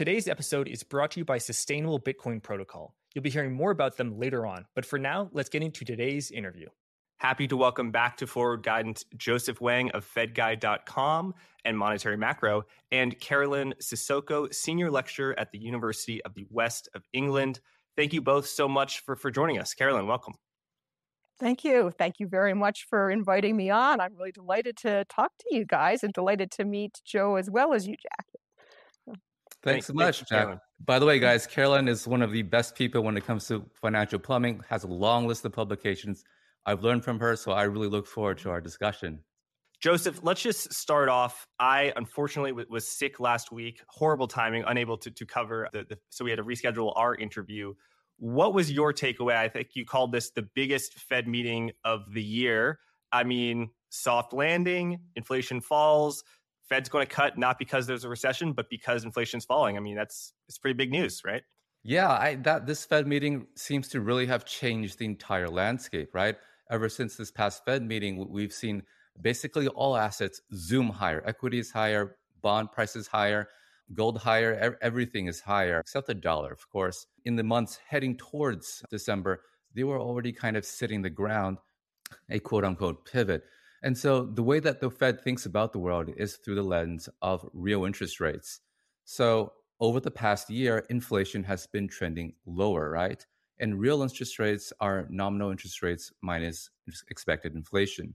Today's episode is brought to you by Sustainable Bitcoin Protocol. You'll be hearing more about them later on, but for now, let's get into today's interview. Happy to welcome back to Forward Guidance Joseph Wang of FedGuy.com and Monetary Macro, and Carolyn Sissoko, Senior Lecturer at the University of the West of England. Thank you both so much for, for joining us. Carolyn, welcome. Thank you. Thank you very much for inviting me on. I'm really delighted to talk to you guys and delighted to meet Joe as well as you, Jack. Thanks so much, Jack. By the way, guys, Carolyn is one of the best people when it comes to financial plumbing, has a long list of publications. I've learned from her, so I really look forward to our discussion. Joseph, let's just start off. I unfortunately w- was sick last week, horrible timing, unable to, to cover the, the, so we had to reschedule our interview. What was your takeaway? I think you called this the biggest Fed meeting of the year. I mean, soft landing, inflation falls, Fed's going to cut not because there's a recession, but because inflation's falling. I mean, that's it's pretty big news, right? Yeah, I, that this Fed meeting seems to really have changed the entire landscape, right? Ever since this past Fed meeting, we've seen basically all assets zoom higher. equities higher, bond prices higher, gold higher, everything is higher except the dollar, of course. In the months heading towards December, they were already kind of sitting the ground, a quote unquote pivot. And so the way that the Fed thinks about the world is through the lens of real interest rates. So over the past year, inflation has been trending lower, right? And real interest rates are nominal interest rates minus expected inflation.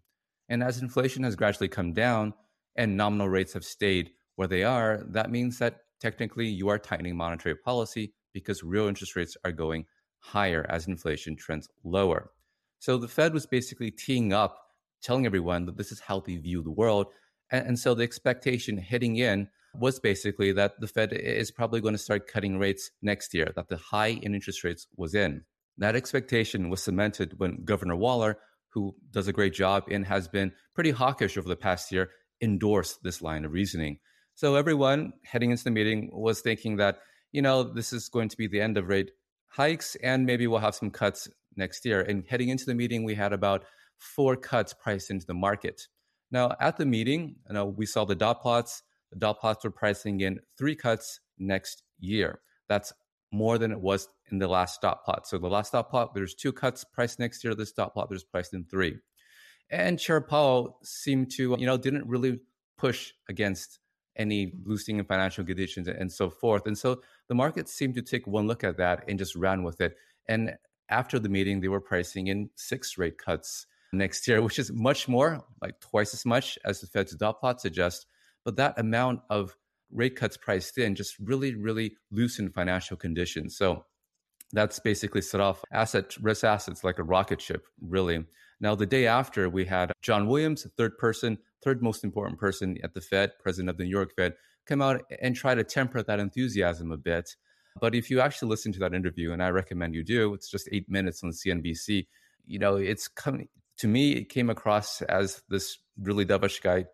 And as inflation has gradually come down and nominal rates have stayed where they are, that means that technically you are tightening monetary policy because real interest rates are going higher as inflation trends lower. So the Fed was basically teeing up telling everyone that this is how they view the world. And, and so the expectation heading in was basically that the Fed is probably going to start cutting rates next year, that the high in interest rates was in. That expectation was cemented when Governor Waller, who does a great job and has been pretty hawkish over the past year, endorsed this line of reasoning. So everyone heading into the meeting was thinking that, you know, this is going to be the end of rate hikes and maybe we'll have some cuts next year. And heading into the meeting, we had about four cuts priced into the market. Now, at the meeting, you know, we saw the dot plots. The dot plots were pricing in three cuts next year. That's more than it was in the last dot plot. So the last dot plot, there's two cuts priced next year. This dot plot, there's priced in three. And Chair Powell seemed to, you know, didn't really push against any loosening in financial conditions and so forth. And so the market seemed to take one look at that and just ran with it. And after the meeting, they were pricing in six rate cuts next year, which is much more, like twice as much as the Fed's dot plot suggests. But that amount of rate cuts priced in just really, really loosened financial conditions. So that's basically set off asset risk assets like a rocket ship, really. Now, the day after, we had John Williams, third person, third most important person at the Fed, president of the New York Fed, come out and try to temper that enthusiasm a bit. But if you actually listen to that interview, and I recommend you do, it's just eight minutes on CNBC. You know, it's coming to me, it came across as this really dovish guy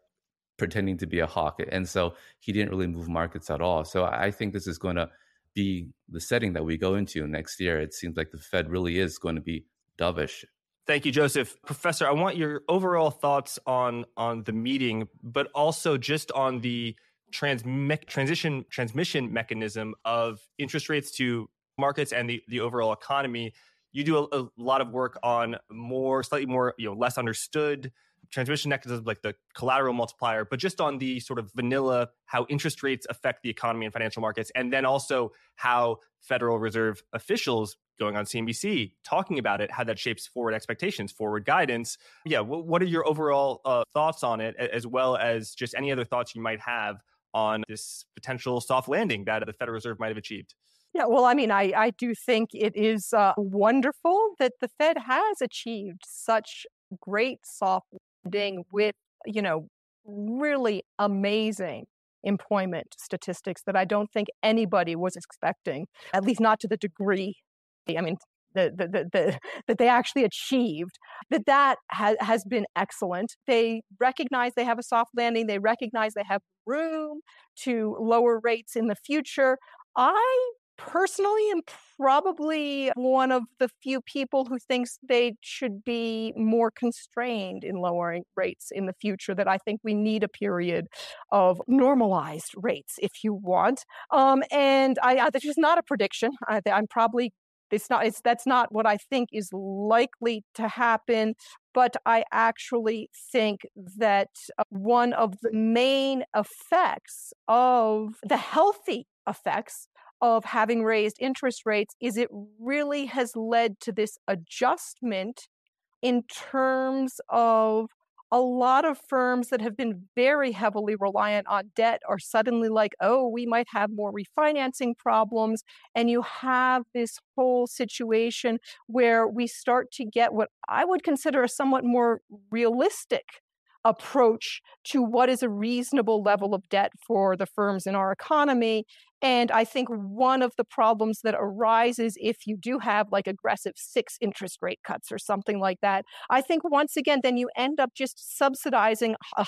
pretending to be a hawk. And so he didn't really move markets at all. So I think this is going to be the setting that we go into next year. It seems like the Fed really is going to be dovish. Thank you, Joseph. Professor, I want your overall thoughts on on the meeting, but also just on the trans- me- transition transmission mechanism of interest rates to markets and the, the overall economy you do a, a, lot of work on more slightly more you know less understood transmission mechanisms like the collateral multiplier but just on the sort of vanilla how interest rates affect the economy and financial markets and then also how federal reserve officials going on cnbc talking about it how that shapes forward expectations forward guidance. Yeah what are your overall uh, thoughts on it as well as just any other thoughts you might have on this potential soft landing that the federal reserve might have achieved yeah, well, I mean, I, I do think it is uh, wonderful that the Fed has achieved such great soft landing with, you know, really amazing employment statistics that I don't think anybody was expecting, at least not to the degree. I mean, the, the, the, the, that they actually achieved, that that ha- has been excellent. They recognize they have a soft landing. They recognize they have room to lower rates in the future. I personally am probably one of the few people who thinks they should be more constrained in lowering rates in the future that i think we need a period of normalized rates if you want. Um, and I, I this is not a prediction. I, i'm probably it's not it's that's not what i think is likely to happen but i actually think that uh, one of the main effects of the healthy effects of having raised interest rates is it really has led to this adjustment in terms of a lot of firms that have been very heavily reliant on debt are suddenly like, oh, we might have more refinancing problems. And you have this whole situation where we start to get what I would consider a somewhat more realistic approach to what is a reasonable level of debt for the firms in our economy. And I think one of the problems that arises if you do have like aggressive six interest rate cuts or something like that, I think once again, then you end up just subsidizing a,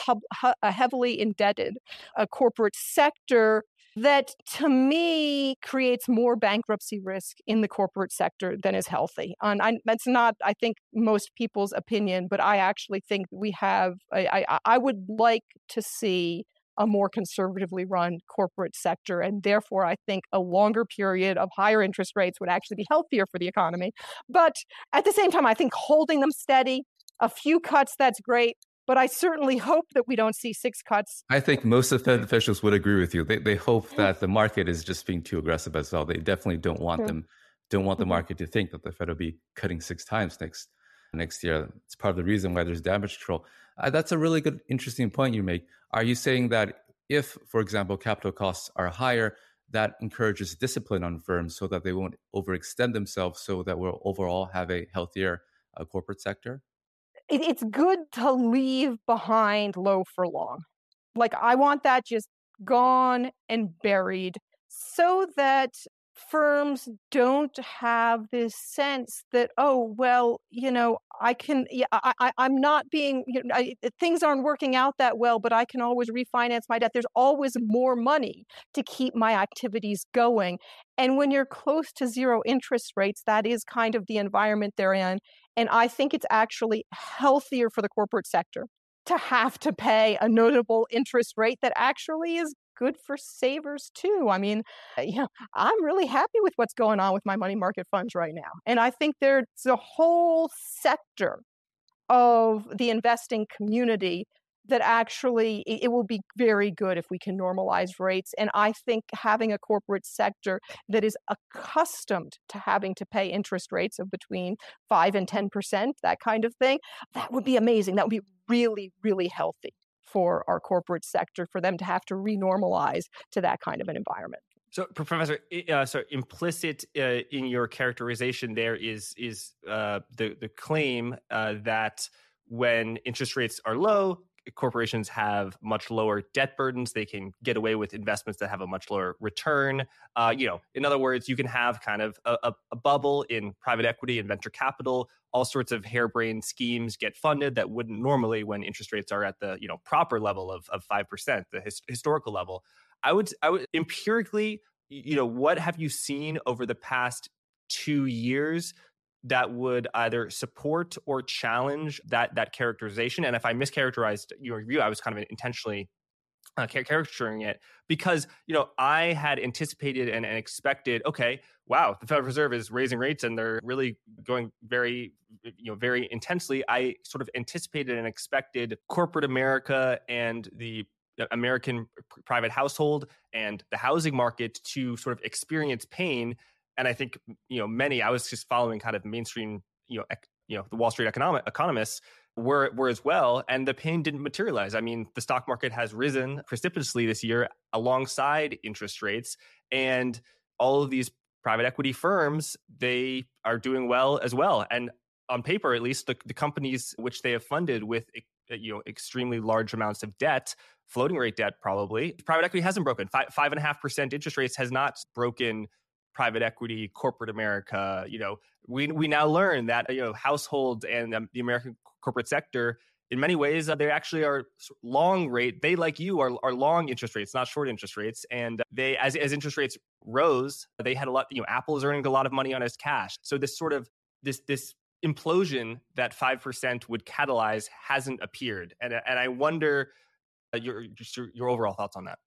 a heavily indebted a corporate sector that to me creates more bankruptcy risk in the corporate sector than is healthy. And I, that's not, I think, most people's opinion, but I actually think we have, I, I, I would like to see a more conservatively run corporate sector. And therefore, I think a longer period of higher interest rates would actually be healthier for the economy. But at the same time, I think holding them steady, a few cuts, that's great. But I certainly hope that we don't see six cuts. I think most of the Fed officials would agree with you. They, they hope that the market is just being too aggressive as well. They definitely don't want mm-hmm. them don't want the mm-hmm. market to think that the Fed will be cutting six times next next year. It's part of the reason why there's damage control. Uh, that's a really good, interesting point you make. Are you saying that if, for example, capital costs are higher, that encourages discipline on firms so that they won't overextend themselves, so that we'll overall have a healthier uh, corporate sector? it, it's good to leave behind low for long. Like, I want that just gone and buried so that firms don't have this sense that oh well you know i can yeah i, I i'm not being you know I, things aren't working out that well but i can always refinance my debt. There's always more money to keep my activities going and when you're close to zero interest rates that is kind of the environment they're in and i think it's actually healthier for the corporate sector to have to pay a notable interest rate that actually is good for savers too. I mean, uh, yeah, I'm really happy with what's going on with my money market funds right now. And I think there's a whole sector of the investing community that actually it will be very good if we can normalize rates. And I think having a corporate sector that is accustomed to having to pay interest rates of between five and 10%, that kind of thing, that would be amazing. That would be really, really healthy for our corporate sector for them to have to renormalize to that kind of an environment. So, Professor, uh, so implicit uh, in your characterization there is is uh, the the claim uh, that when interest rates are low, corporations have much lower debt burdens. They can get away with investments that have a much lower return. Uh, you know, in other words, you can have kind of a, a, bubble in private equity and venture capital. All sorts of harebrained schemes get funded that wouldn't normally when interest rates are at the you know proper level of of five percent, the his, historical level. I would I would empirically, you know, what have you seen over the past two years that would either support or challenge that that characterization. And if I mischaracterized your review, I was kind of intentionally uh, caricaturing it because you know I had anticipated and, and, expected. Okay, wow, the Federal Reserve is raising rates and they're really going very you know very intensely. I sort of anticipated and expected corporate America and the American private household and the housing market to sort of experience pain and I think you know many. I was just following kind of mainstream, you know, ec- you know, the Wall Street economic economists were were as well, and the pain didn't materialize. I mean, the stock market has risen precipitously this year alongside interest rates, and all of these private equity firms they are doing well as well. And on paper, at least, the, the companies which they have funded with you know extremely large amounts of debt floating rate debt probably private equity hasn't broken five five and a half percent interest rates has not broken private equity, corporate America. You know, we we now learn that you know households and um, the American corporate sector, in many ways, uh, they actually are long rate. They like you are are long interest rates, not short interest rates. And they as as interest rates rose, they had a lot, you know, Apple is earning a lot of money on its cash. So this sort of this this implosion that 5% would catalyze hasn't appeared. And and I wonder uh, your your, your overall thoughts on that.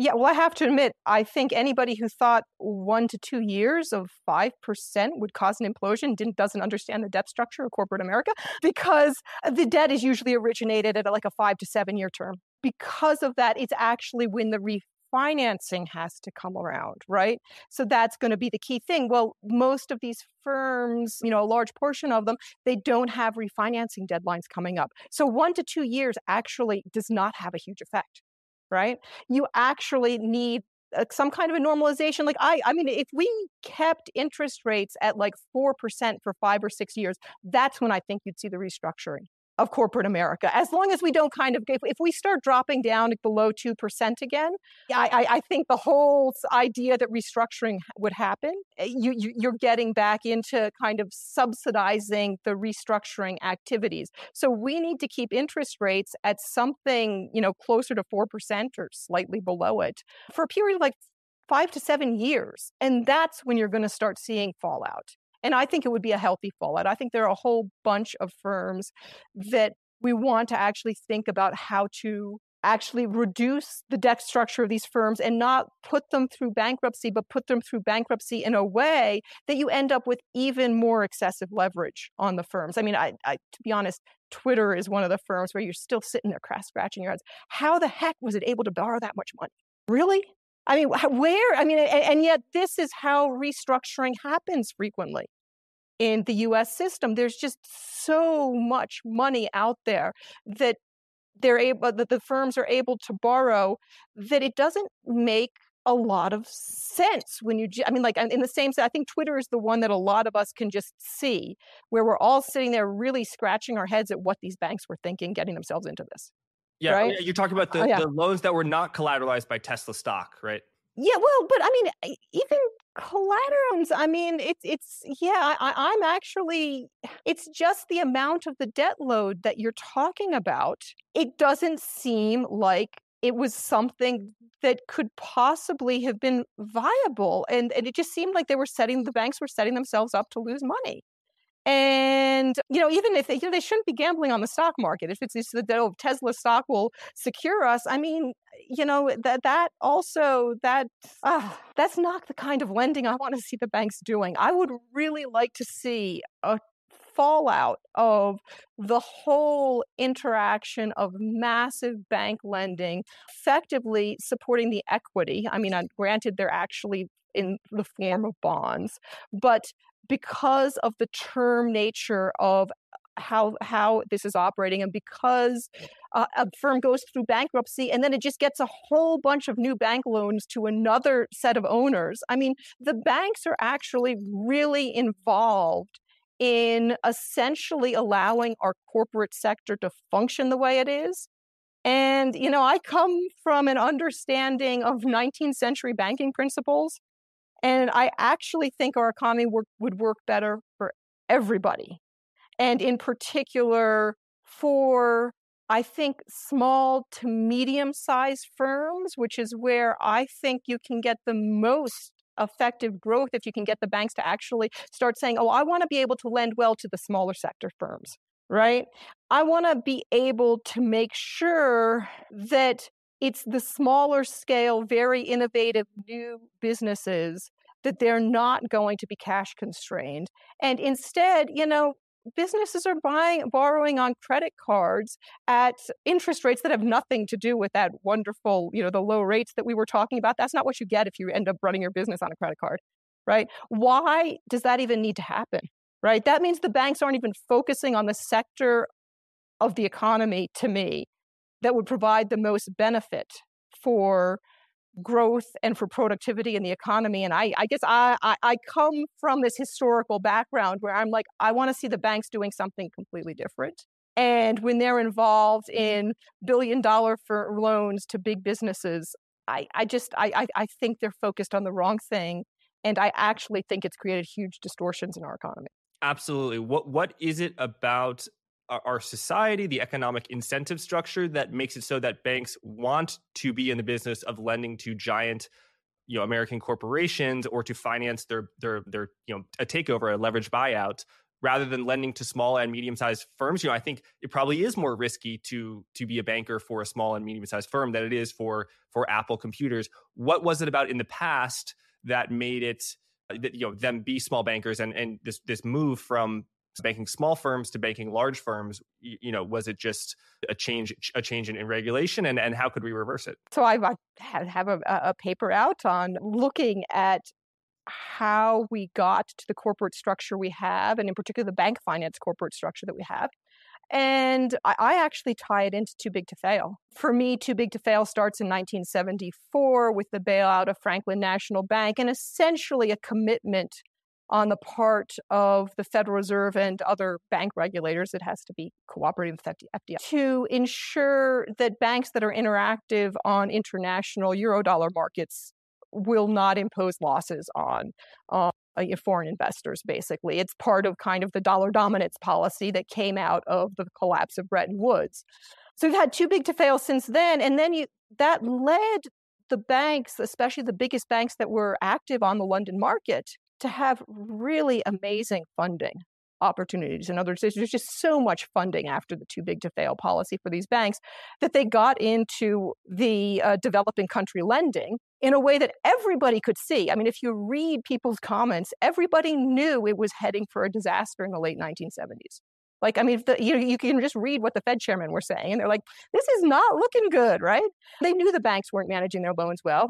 Yeah, well, I have to admit, I think anybody who thought one to two years of 5% would cause an implosion didn't, doesn't understand the debt structure of corporate America because the debt is usually originated at like a five to seven year term. Because of that, it's actually when the refinancing has to come around, right? So that's going to be the key thing. Well, most of these firms, you know, a large portion of them, they don't have refinancing deadlines coming up. So one to two years actually does not have a huge effect right? You actually need uh, some kind of a normalization. Like I, I mean, if we kept interest rates at like 4% for five or six years, that's when I think you'd see the restructuring of corporate America. As long as we don't kind of, if, we start dropping down below 2% again, I, I, think the whole idea that restructuring would happen, eh, you, you, you're getting back into kind of subsidizing the restructuring activities. So we need to keep interest rates at something, you know, closer to 4% or slightly below it for a period of like five to seven years. And that's when you're going to start seeing fallout. And I think it would be a healthy fallout. I think there are a whole bunch of firms that we want to actually think about how to actually reduce the debt structure of these firms and not put them through bankruptcy, but put them through bankruptcy in a way that you end up with even more excessive leverage on the firms. I mean, I, I to be honest, Twitter is one of the firms where you're still sitting there crass scratching your heads. How the heck was it able to borrow that much money? Really? I mean, where? I mean, and yet this is how restructuring happens frequently in the US system. There's just so much money out there that they're able that the firms are able to borrow that it doesn't make a lot of sense when you i mean like in the same i think twitter is the one that a lot of us can just see where we're all sitting there really scratching our heads at what these banks were thinking getting themselves into this yeah, oh, right? you're talking about oh, the, oh, yeah. the loans that were not collateralized by Tesla stock, right? Yeah, well, but I mean, even collaterals. I mean, it's it's yeah. I, I'm actually. It's just the amount of the debt load that you're talking about. It doesn't seem like it was something that could possibly have been viable, and and it just seemed like they were setting the banks were setting themselves up to lose money. And you know, even if they, you know, they shouldn't be gambling on the stock market. If it's just that oh, Tesla stock will secure us, I mean, you know, that that also that uh, that's not the kind of lending I want to see the banks doing. I would really like to see a fallout of the whole interaction of massive bank lending effectively supporting the equity. I mean, granted, they're actually in the form of bonds, but because of the term nature of how how this is operating and because uh, a firm goes through bankruptcy and then it just gets a whole bunch of new bank loans to another set of owners. I mean the banks are actually really involved in essentially allowing our corporate sector to function the way it is. And you know i come from an understanding of 19th century banking principles and I actually think our economy work, would work better for everybody. And in particular, for I think small to medium sized firms, which is where I think you can get the most effective growth if you can get the banks to actually start saying, oh, I want to be able to lend well to the smaller sector firms, right? I want to be able to make sure that it's the smaller scale, very innovative new businesses that they're not going to be cash constrained. And instead, you know, businesses are buying borrowing on credit cards at interest rates that have nothing to do with that wonderful, you know, the low rates that we were talking about. That's not what you get if you end up running your business on a credit card, right? Why does that even need to happen? Right? That means the banks aren't even focusing on the sector of the economy to me that would provide the most benefit for growth and for productivity in the economy. And I, I guess I, I, I come from this historical background where I'm like, I want to see the banks doing something completely different. And when they're involved mm-hmm. in billion dollar for loans to big businesses, I, I just I, I think they're focused on the wrong thing. And I actually think it's created huge distortions in our economy. Absolutely. What what is it about our society, the economic incentive structure that makes it so that banks want to be in the business of lending to giant you know American corporations or to finance their their their you know a takeover, a leveraged buyout, rather than lending to small and medium sized firms. You know, I think it probably is more risky to to be a banker for a small and medium sized firm than it is for for Apple computers. What was it about in the past that made it that you know them be small bankers and and this this move from banking small firms to banking large firms you, know was it just a change a change in, in, regulation and and how could we reverse it so i, have a, a paper out on looking at how we got to the corporate structure we have and in particular the bank finance corporate structure that we have and I, actually tie it into Too Big to Fail. For me, Too Big to Fail starts in 1974 with the bailout of Franklin National Bank and essentially a commitment on the part of the Federal Reserve and other bank regulators, it has to be cooperating with FDIC, to ensure that banks that are interactive on international eurodollar markets will not impose losses on uh, foreign investors, basically. It's part of kind of the dollar dominance policy that came out of the collapse of Bretton Woods. So we've had too big to fail since then. And then you, that led the banks, especially the biggest banks that were active on the London market, to have really amazing funding opportunities. In other words, there's just so much funding after the too big to fail policy for these banks that they got into the uh, developing country lending in a way that everybody could see. I mean, if you read people's comments, everybody knew it was heading for a disaster in the late 1970s. Like, I mean, the, you you can just read what the Fed chairman were saying, and they're like, "This is not looking good," right? They knew the banks weren't managing their loans well,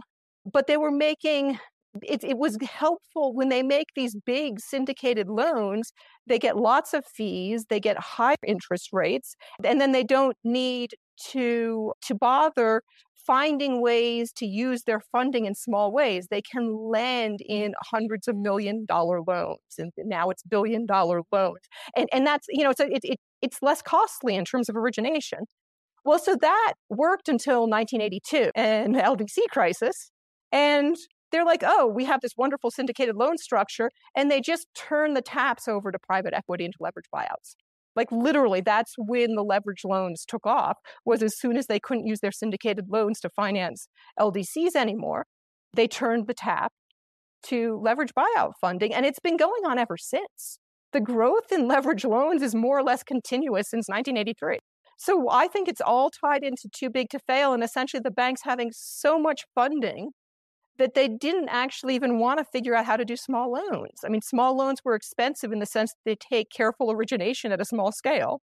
but they were making it, it was helpful when they make these big syndicated loans they get lots of fees they get high interest rates and then they don't need to to bother finding ways to use their funding in small ways. They can lend in hundreds of million dollar loans and now it's billion dollar loans and and that's you know it's it, it, it's less costly in terms of origination. Well so that worked until 1982 and the ldc crisis and they're like, oh, we have this wonderful syndicated loan structure, and they just turn the taps over to private equity into leverage buyouts. Like literally, that's when the leverage loans took off. Was as soon as they couldn't use their syndicated loans to finance LDCs anymore, they turned the tap to leverage buyout funding, and it's been going on ever since. The growth in leverage loans is more or less continuous since 1983. So I think it's all tied into too big to fail, and essentially the banks having so much funding that they didn't actually even want to figure out how to do small loans. I mean, small loans were expensive in the sense that they take careful origination at a small scale.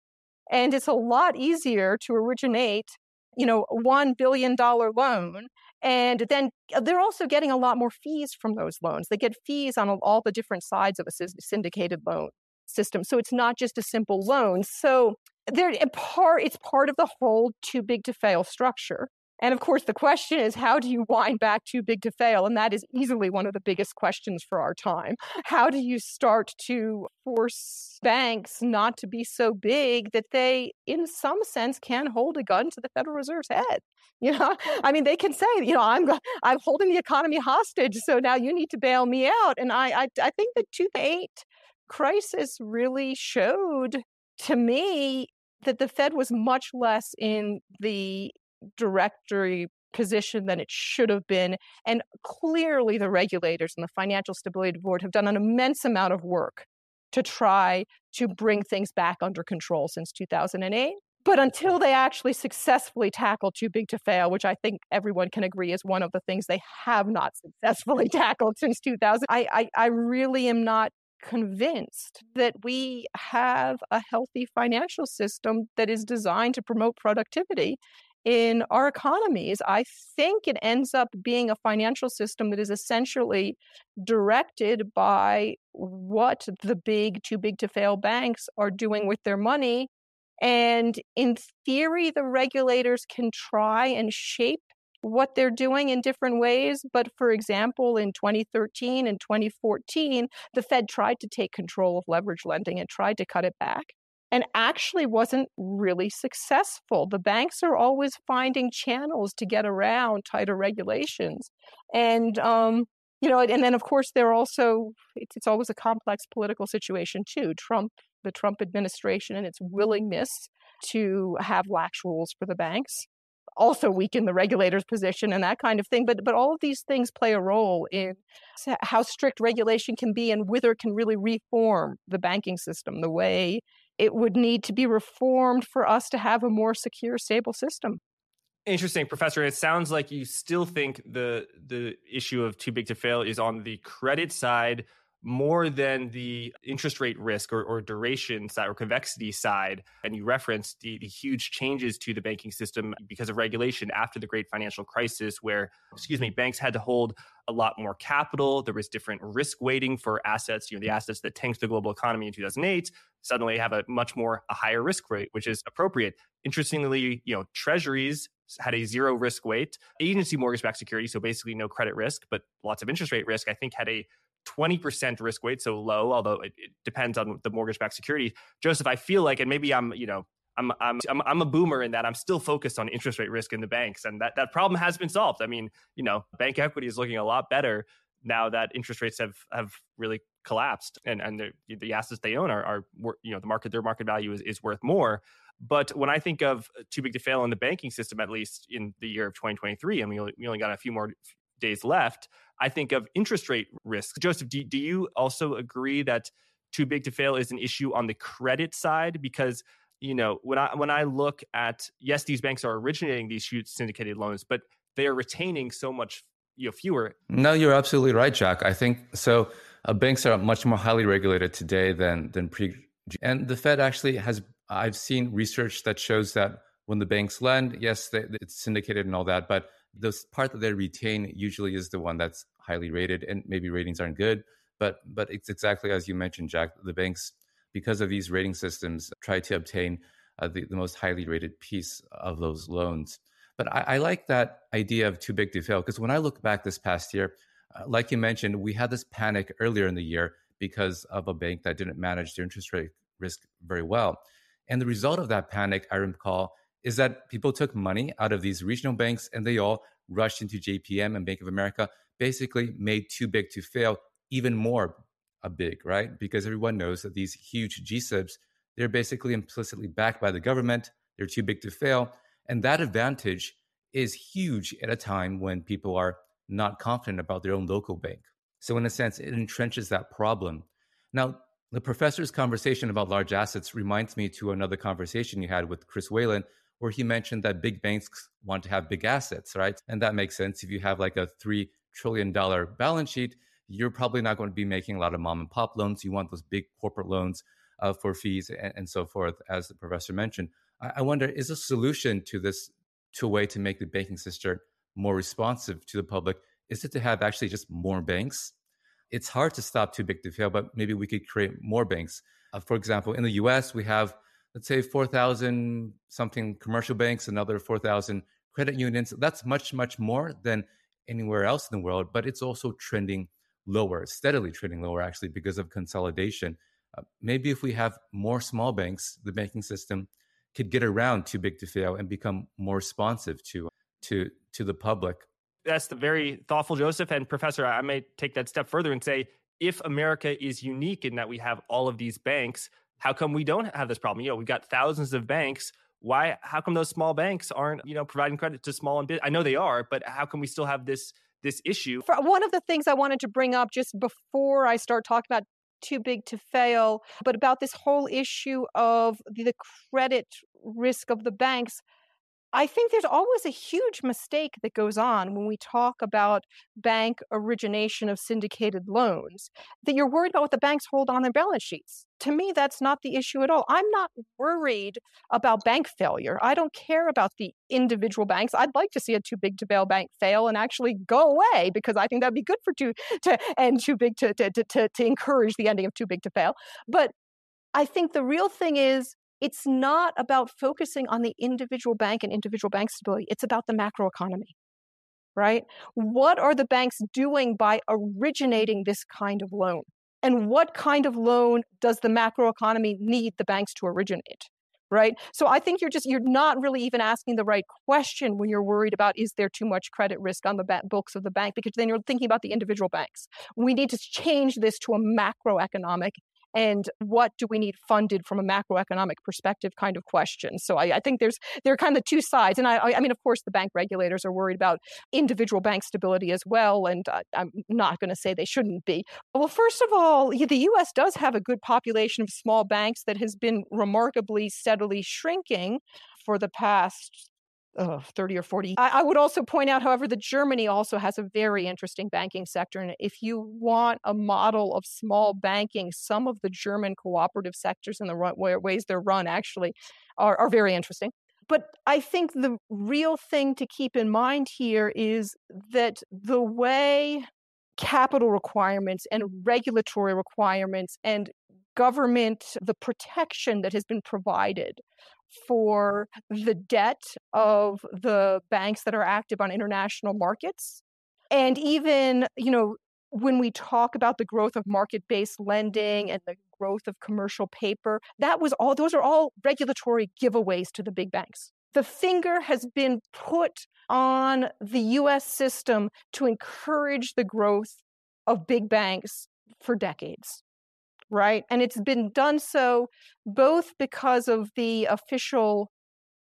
And it's a lot easier to originate, you know, $1 billion loan. And then uh, they're also getting a lot more fees from those loans. They get fees on all the different sides of a syndicated loan system. So it's not just a simple loan. So they're part, it's part of the whole too big to fail structure. And of course, the question is how do you wind back too big to fail? And that is easily one of the biggest questions for our time. How do you start to force banks not to be so big that they, in some sense, can hold a gun to the Federal Reserve's head? You know, I mean, they can say, you know, I'm I'm holding the economy hostage, so now you need to bail me out. And I I, I think the 2008 crisis really showed to me that the Fed was much less in the directory position than it should have been. And clearly, the regulators and the Financial Stability Board have done an immense amount of work to try to bring mm-hmm. things back under control since 2008. But until they actually successfully tackle too big to fail, which I think everyone can agree is one of the things they have not successfully tackled since 2000, I, I, I really am not convinced that we have a healthy financial system that is designed to promote productivity in our economies, I think it ends up being a financial system that is essentially directed by what the big, too big to fail banks are doing with their money. And in theory, the regulators can try and shape what they're doing in different ways. But for example, in 2013 and 2014, the Fed tried to take control of leverage lending and tried to cut it back and actually wasn't really successful. The banks are always finding channels to get around tighter regulations. And, um, you know, and then of course they're also, it's, it's always a complex political situation too. Trump, the Trump administration and its willingness to have lax rules for the banks also weaken the regulator's position and that kind of thing. But but all of these things play a role in how strict regulation can be and whether it can really reform the banking system the way it would need to be reformed for us to have a more secure, stable system. Interesting, Professor. It sounds like you still think the the issue of too big to fail is on the credit side more than the interest rate risk or, or duration side or convexity side. And you referenced the, the, huge changes to the banking system because of regulation after the great financial crisis, where, excuse me, banks had to hold a lot more capital. There was different risk weighting for assets. You know, the assets that tanked the global economy in 2008 suddenly have a much more a higher risk rate, which is appropriate. Interestingly, you know, treasuries had a zero risk weight. Agency mortgage-backed security, so basically no credit risk, but lots of interest rate risk, I think had a 20% risk weight, so low, although it, it depends on the mortgage backed security. Joseph, I feel like, and maybe I'm, you know, I'm, I'm, I'm, a boomer in that I'm still focused on interest rate risk in the banks. And that, that problem has been solved. I mean, you know, bank equity is looking a lot better now that interest rates have, have really collapsed and, and the, the assets they own are, are, you know, the market, their market value is, is worth more. But when I think of too big to fail in the banking system, at least in the year of 2023, I mean, we only got a few more days left, I think of interest rate risk. Joseph, do, do you also agree that too big to fail is an issue on the credit side? Because you know when I when I look at yes, these banks are originating these syndicated loans, but they are retaining so much you know fewer. No, you're absolutely right, Jack. I think so. Uh, banks are much more highly regulated today than than pre. And the Fed actually has. I've seen research that shows that when the banks lend, yes, they, it's syndicated and all that, but the part that they retain usually is the one that's highly rated and maybe ratings aren't good but but it's exactly as you mentioned jack the banks because of these rating systems try to obtain uh, the, the most highly rated piece of those loans. But I, I like that idea of too big to fail because when i look back this past year uh, like you mentioned we had this panic earlier in the year because of a bank that didn't manage their interest rate risk very well. And the result of that panic i recall is that people took money out of these regional banks and they all rushed into JPM and Bank of America, basically made too big to fail even more a big, right? Because everyone knows that these huge GSIBs, they're basically implicitly backed by the government. They're too big to fail. And that advantage is huge at a time when people are not confident about their own local bank. So, in a sense, it entrenches that problem. Now, the professor's conversation about large assets reminds me to another conversation you had with Chris Whalen where he mentioned that big banks want to have big assets, right? And that makes sense. If you have like a $3 trillion balance sheet, you're probably not going to be making a lot of mom and pop loans. You want those big corporate loans uh, for fees and, and, so forth, as the professor mentioned. I, I wonder, is a solution to this, to a way to make the banking system more responsive to the public, is it to have actually just more banks? It's hard to stop too big to fail, but maybe we could create more banks. Uh, for example, in the US, we have let's say 4,000 something commercial banks, another 4,000 credit unions. That's much, much more than anywhere else in the world, but it's also trending lower, steadily trending lower, actually, because of consolidation. Uh, maybe if we have more small banks, the banking system could get around too big to fail and become more responsive to to to the public. That's the very thoughtful Joseph and Professor. I may take that step further and say, if America is unique in that we have all of these banks, how come we don't have this problem? You know, we've got thousands of banks. Why? How come those small banks aren't, you know, providing credit to small and big? I know they are, but how come we still have this this issue? For one of the things I wanted to bring up just before I start talking about too big to fail, but about this whole issue of the credit risk of the banks. I think there's always a huge mistake that goes on when we talk about bank origination of syndicated loans that you're worried about what the banks hold on their balance sheets. To me, that's not the issue at all. I'm not worried about bank failure. I don't care about the individual banks. I'd like to see a too big to fail bank fail and actually go away because I think that'd be good for too to and too big to to to, to encourage the ending of too big to fail. But I think the real thing is it's not about focusing on the individual bank and individual bank stability. It's about the macroeconomy, right? What are the banks doing by originating this kind of loan? And what kind of loan does the macroeconomy need the banks to originate? Right. So I think you're just, you're not really even asking the right question when you're worried about is there too much credit risk on the ba- books of the bank? Because then you're thinking about the individual banks. We need to change this to a macroeconomic and what do we need funded from a macroeconomic perspective kind of question. So I, I think there's there are kind of two sides, and I, I mean, of course, the bank regulators are worried about individual bank stability as well, and uh, I'm not going to say they shouldn't be. Well, first of all, the U.S. does have a good population of small banks that has been remarkably steadily shrinking for the past 30 or 40. I, I, would also point out, however, that Germany also has a very interesting banking sector. And if you want a model of small banking, some of the German cooperative sectors and the ways they're run actually are, are very interesting. But I think the real thing to keep in mind here is that the way capital requirements and regulatory requirements and government, the protection that has been provided for the debt of the banks that are active on international markets. And even, you know, when we talk about the growth of market based lending and the growth of commercial paper, that was all, those are all regulatory giveaways to the big banks. The finger has been put on the US system to encourage the growth of big banks for decades right? And it's been done so both because of the official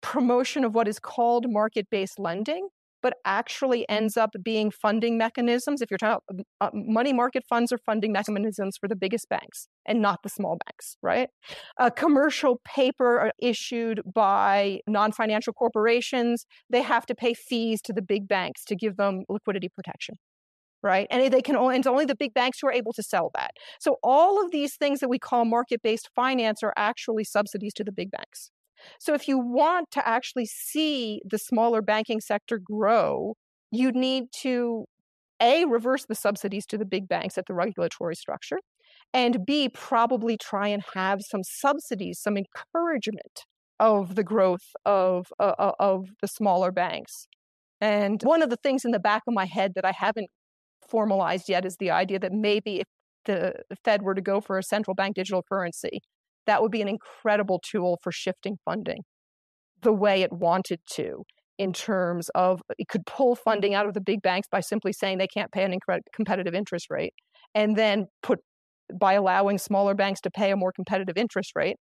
promotion of what is called market based lending, but actually ends up being funding mechanisms. If you're talking about uh, money market funds are funding mechanisms for the biggest banks and not the small banks, right? A commercial paper issued by non financial corporations, they have to pay fees to the big banks to give them liquidity protection right? And they can only, it's only the big banks who are able to sell that. So all of these things that we call market-based finance are actually subsidies to the big banks. So if you want to actually see the smaller banking sector grow, you need to a reverse the subsidies to the big banks at the regulatory structure, and b probably try and have some subsidies, some encouragement of the growth of uh, of the smaller banks. And one of the things in the back of my head that I haven't formalized yet is the idea that maybe if the Fed were to go for a central bank digital currency, that would be an incredible tool for shifting funding the way it wanted to in terms of it could pull funding out of the big banks by simply saying they can't pay an competitive interest rate and then put by allowing smaller banks to pay a more competitive interest rate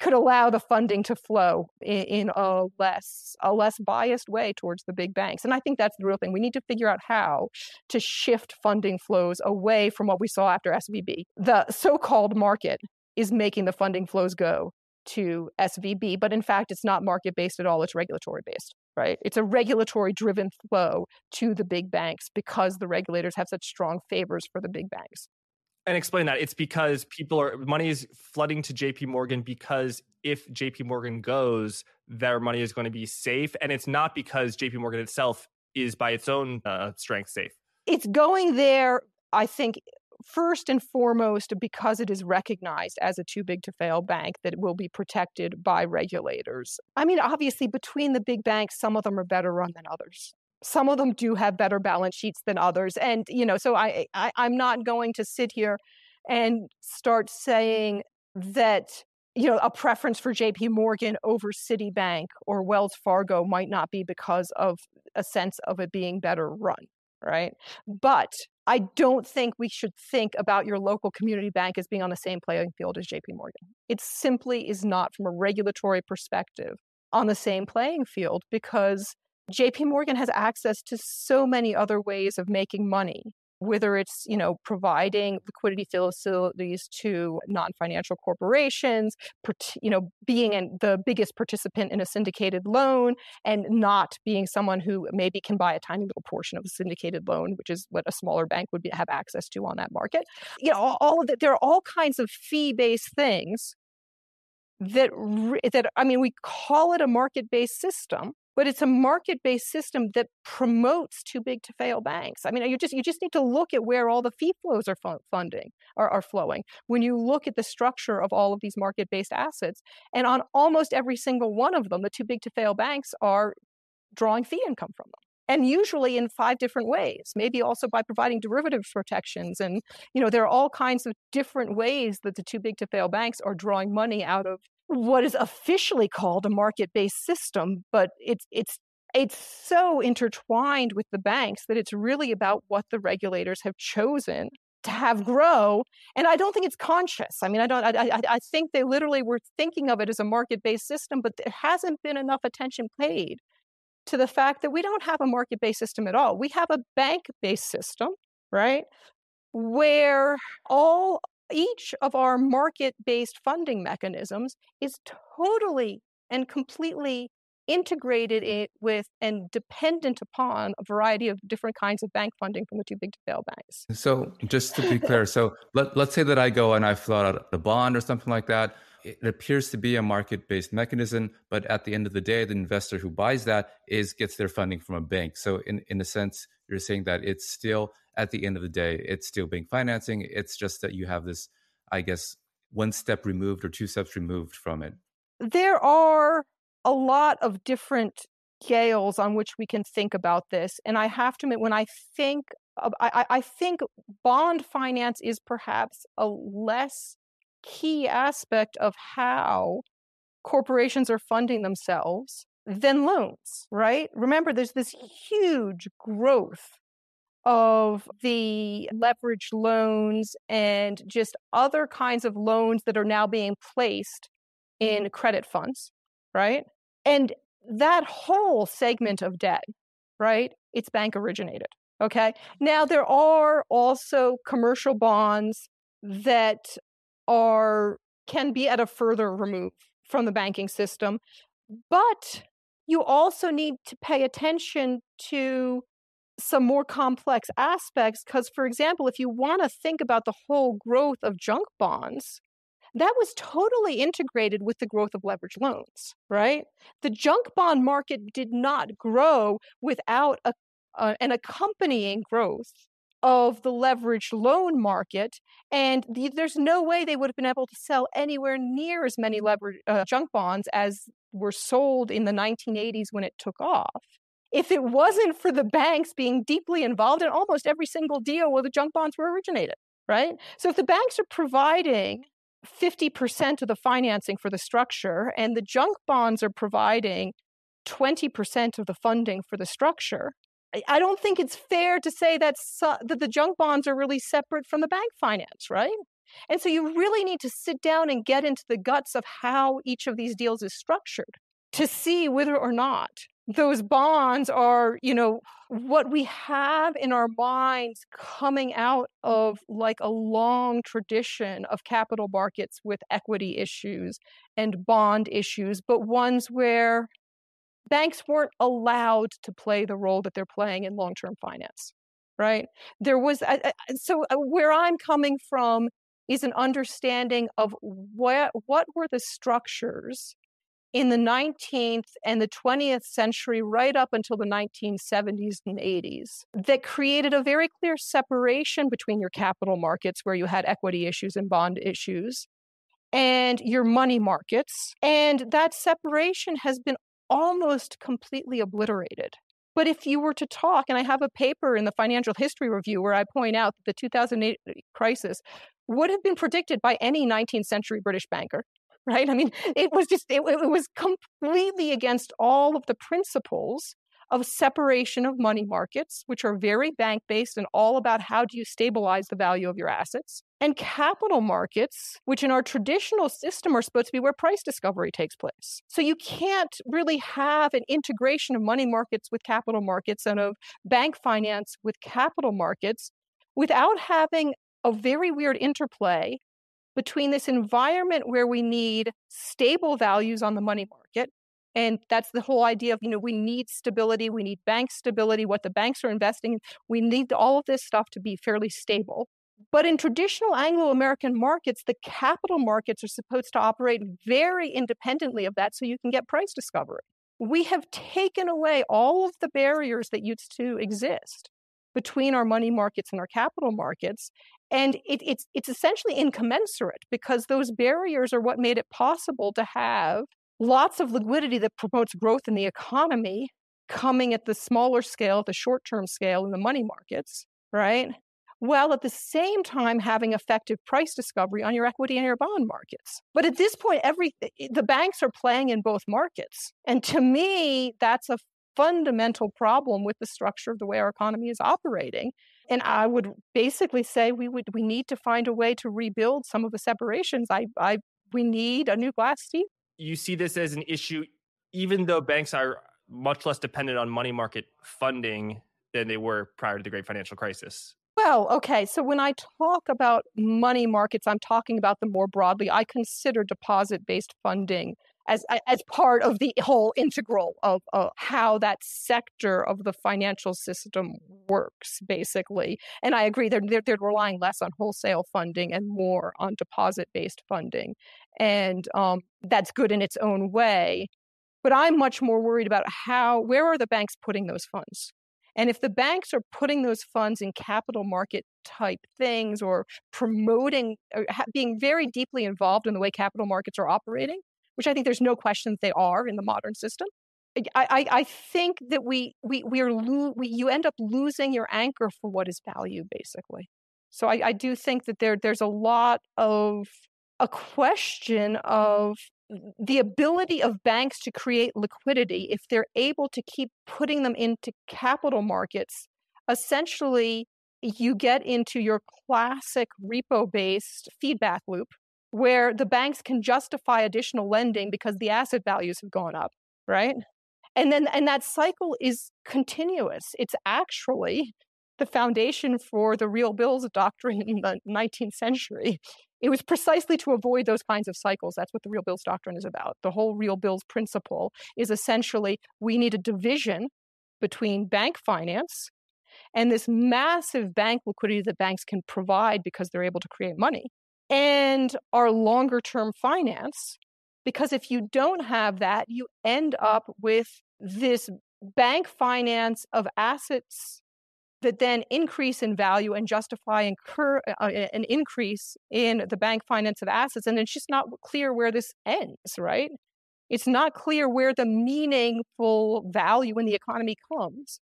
could allow the funding to flow in, in, a less a less biased way towards the big banks. And I think that's the real thing. We need to figure out how to shift funding flows away from what we saw after SVB. The so-called market is making the funding flows go to SVB, but in fact it's not market based at all, it's regulatory based. Right? It's a regulatory driven flow to the big banks because the regulators have such strong favors for the big banks and explain that it's because people are money is flooding to JP Morgan because if JP Morgan goes, their money is going to be safe, and it's not because JP Morgan itself is by its own uh, strength safe. It's going there, I think, first and foremost because it is recognized as a too big to fail bank that will be protected by regulators. I mean, obviously, between the big banks, some of them are better run than others some of them do have better balance sheets than others and you know so I, I i'm not going to sit here and start saying that you know a preference for JP Morgan over Citibank or Wells Fargo might not be because of a sense of it being better run right but I don't think we should think about your local community bank as being on the same playing field as JP Morgan. It simply is not from a regulatory perspective on the same playing field because JP Morgan has access to so many other ways of making money whether it's you know providing liquidity facilities to non-financial corporations you know being an, the biggest participant in a syndicated loan and not being someone who maybe can buy a tiny little portion of a syndicated loan which is what a smaller bank would be, have access to on that market. You know all, all of that there are all kinds of fee-based things that that i mean we call it a market-based system but it's a market-based system that promotes too big to fail banks. I mean, you just you just need to look at where all the fee flows are funding are, are flowing. When you look at the structure of all of these market-based assets, and on almost every single one of them, the too big to fail banks are drawing fee income from them and usually in five different ways maybe also by providing derivative protections and you know there are all kinds of different ways that the too big to fail banks are drawing money out of what is officially called a market-based system, but it's it's it's so intertwined with the banks that it's really about what the regulators have chosen to have grow. And I don't think it's conscious. I mean, I don't. I, I, I think they literally were thinking of it as a market-based system, but there hasn't been enough attention paid to the fact that we don't have a market-based system at all. We have a bank-based system, right? Where all each of our market-based funding mechanisms is totally and completely integrated it with and dependent upon a variety of different kinds of bank funding from the too big to fail banks. So just to be clear, so let, let's say that I go and I fill out a bond or something like that. It appears to be a market-based mechanism, but at the end of the day, the investor who buys that is gets their funding from a bank. So in, in a sense, you're saying that it's still at the end of the day, it's still bank financing. It's just that you have this, I guess, one step removed or two steps removed from it. There are a lot of different scales on which we can think about this. And I have to admit, when I think, I, I think bond finance is perhaps a less key aspect of how corporations are funding themselves than loans, right? Remember, there's this huge growth of the leveraged loans and just other kinds of loans that are now being placed in credit funds, right? And that whole segment of debt, right? It's bank originated. Okay. Now, there are also commercial bonds that are can be at a further remove from the banking system, but you also need to pay attention to some more complex aspects because for example if you want to think about the whole growth of junk bonds that was totally integrated with the growth of leverage loans, right? The junk bond market did not grow without a, an accompanying growth of the leveraged loan market. And the, there's no way they would have been able to sell anywhere near as many uh, junk bonds as were sold in the 1980s when it took off. If it wasn't for the banks being deeply involved in almost every single deal where the junk bonds were originated, right? So if the banks are providing 50% of the financing for the structure, and the junk bonds are providing 20% of the funding for the structure. I don't think it's fair to say that's, uh, that the junk bonds are really separate from the bank finance, right? And so you really need to sit down and get into the guts of how each of these deals is structured to see whether or not those bonds are, you know, what we have in our minds coming out of like a long tradition of capital markets with equity issues and bond issues, but ones where banks weren't allowed to play the role that they're playing in long term finance, right? There was, so uh, where I'm coming from is an understanding of what, what were the structures in the 19th and the 20th century, right up until the 1970s and 80s, that created a very clear separation between your capital markets, where you had equity issues and bond issues, and your money markets. And that separation has been almost completely obliterated. But if you were to talk, and I have a paper in the Financial History Review where I point out that the 2008 uh, crisis would have been predicted by any 19th century British banker right? I mean, it was just, it, it was completely against all of the principles of separation of money markets, which are very bank based and all about how do you stabilize the value of your assets, and capital markets, which in our traditional system are supposed to be where price discovery takes place. So you can't really have an integration of money markets with capital markets and of bank finance with capital markets without having a very weird interplay between this environment where we need stable values on the money market and that's the whole idea of you know we need stability we need bank stability what the banks are investing in we need all of this stuff to be fairly stable but in traditional anglo-american markets the capital markets are supposed to operate very independently of that so you can get price discovery we have taken away all of the barriers that used to exist between our money markets and our capital markets and it, it's it's essentially incommensurate because those barriers are what made it possible to have lots of liquidity that promotes growth in the economy coming at the smaller scale, the short term scale in the money markets, right? While at the same time having effective price discovery on your equity and your bond markets. But at this point, every eh, eh, the banks are playing in both markets. And to me, that's a fundamental problem with the structure of the way our economy is operating. And I would basically say we would we need to find a way to rebuild some of the separations. I, I we need a new glass steagall. You see this as an issue, even though banks are much less dependent on money market funding than they were prior to the great financial crisis. Well, okay. So when I talk about money markets, I'm talking about them more broadly. I consider deposit based funding as as part of the whole integral of, of how that sector of the financial system works, basically. And I agree they're, they're, they're relying less on wholesale funding and more on deposit based funding, and um, that's good in its own way. But I'm much more worried about how where are the banks putting those funds? And if the banks are putting those funds in capital market type things or promoting, or being very deeply involved in the way capital markets are operating, which I think there's no question that they are in the modern system. I, I, I think that we we we are lo- we, you end up losing your anchor for what is value, basically. So I, I do think that there there's a lot of a question mm-hmm. of the ability of banks to create liquidity if they're able to keep putting them into capital markets. Essentially, you get into your classic repo based feedback loop where the banks can justify additional lending because the asset values have gone up, right? And then and that cycle is continuous. It's actually the foundation for the real bills doctrine in the 19th century. It was precisely to avoid those kinds of cycles. That's what the real bills doctrine is about. The whole real bills principle is essentially we need a division between bank finance and this massive bank liquidity that banks can provide because they're able to create money and our longer term finance. Because if you don't have that, you end up with this bank finance of assets that then increase in value and justify incur, uh, uh an increase in the bank finance of assets. And it's just not clear where this ends, right? It's not clear where the meaningful value in the economy comes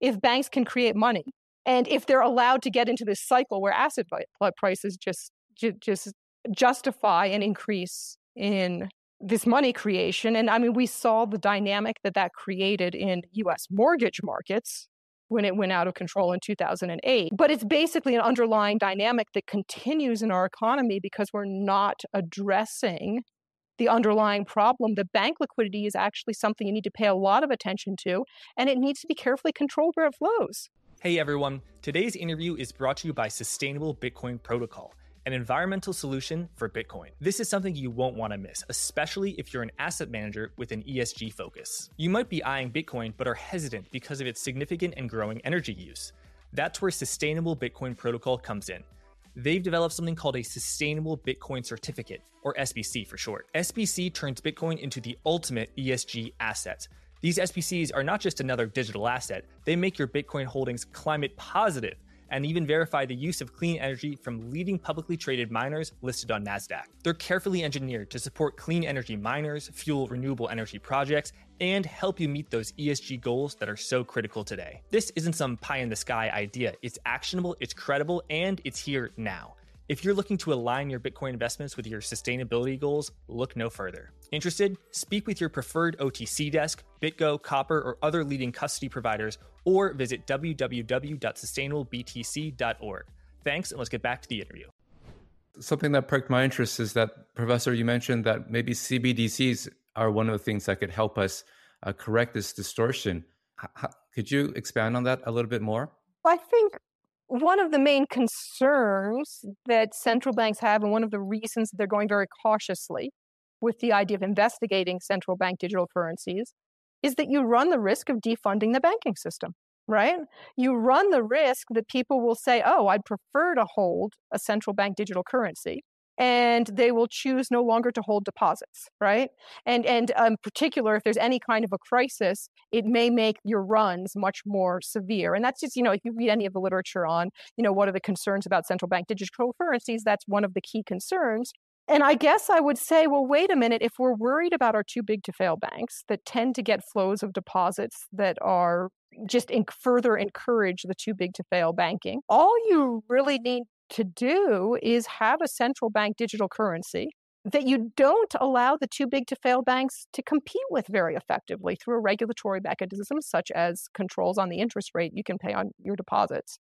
if banks can create money and if they're allowed to get into this cycle where asset prices just just justify an increase in this money creation. And I mean, we saw the dynamic that that created in US mortgage markets when it went out of control in 2008. But it's basically an underlying dynamic that continues in our economy because we're not addressing the underlying problem. The bank liquidity is actually something you need to pay a lot of attention to, and it needs to be carefully controlled where it flows. Hey everyone, today's interview is brought to you by Sustainable Bitcoin Protocol an environmental solution for Bitcoin. This is something you won't want to miss, especially if you're an asset manager with an ESG focus. You might be eyeing Bitcoin but are hesitant because of its significant and growing energy use. That's where Sustainable Bitcoin Protocol comes in. They've developed something called a Sustainable Bitcoin Certificate, or SBC for short. SBC turns Bitcoin into the ultimate ESG asset. These SBCs are not just another digital asset, they make your Bitcoin holdings climate positive and even verify the use of clean energy from leading publicly traded miners listed on NASDAQ. They're carefully engineered to support clean energy miners, fuel renewable energy projects, and help you meet those ESG goals that are so critical today. This isn't some pie in the sky idea, it's actionable, it's credible, and it's here now. If you're looking to align your Bitcoin investments with your sustainability goals, look no further. Interested? Speak with your preferred OTC desk, BitGo, Copper, or other leading custody providers, or visit www.sustainablebtc.org. Thanks, and let's get back to the interview. Something that perked my interest is that, Professor, you mentioned that maybe CBDCs are one of the things that could help us uh, correct this distortion. H- could you expand on that a little bit more? I think one of the main concerns that central banks have, and one of the reasons they're going very cautiously with the idea of investigating central bank digital currencies, is that you run the risk of defunding the banking system, right? You run the risk that people will say, oh, I'd prefer to hold a central bank digital currency and they will choose no longer to hold deposits right and and in um, particular if there's any kind of a crisis it may make your runs much more severe and that's just you know if you read any of the literature on you know what are the concerns about central bank digital currencies that's one of the key concerns and I guess I would say, well, wait a minute. If we're worried about our too big to fail banks that tend to get flows of deposits that are just further encourage the too big to fail banking, all you really need to do is have a central bank digital currency that you don't allow the too big to fail banks to compete with very effectively through a regulatory mechanism such as controls on the interest rate you can pay on your deposits.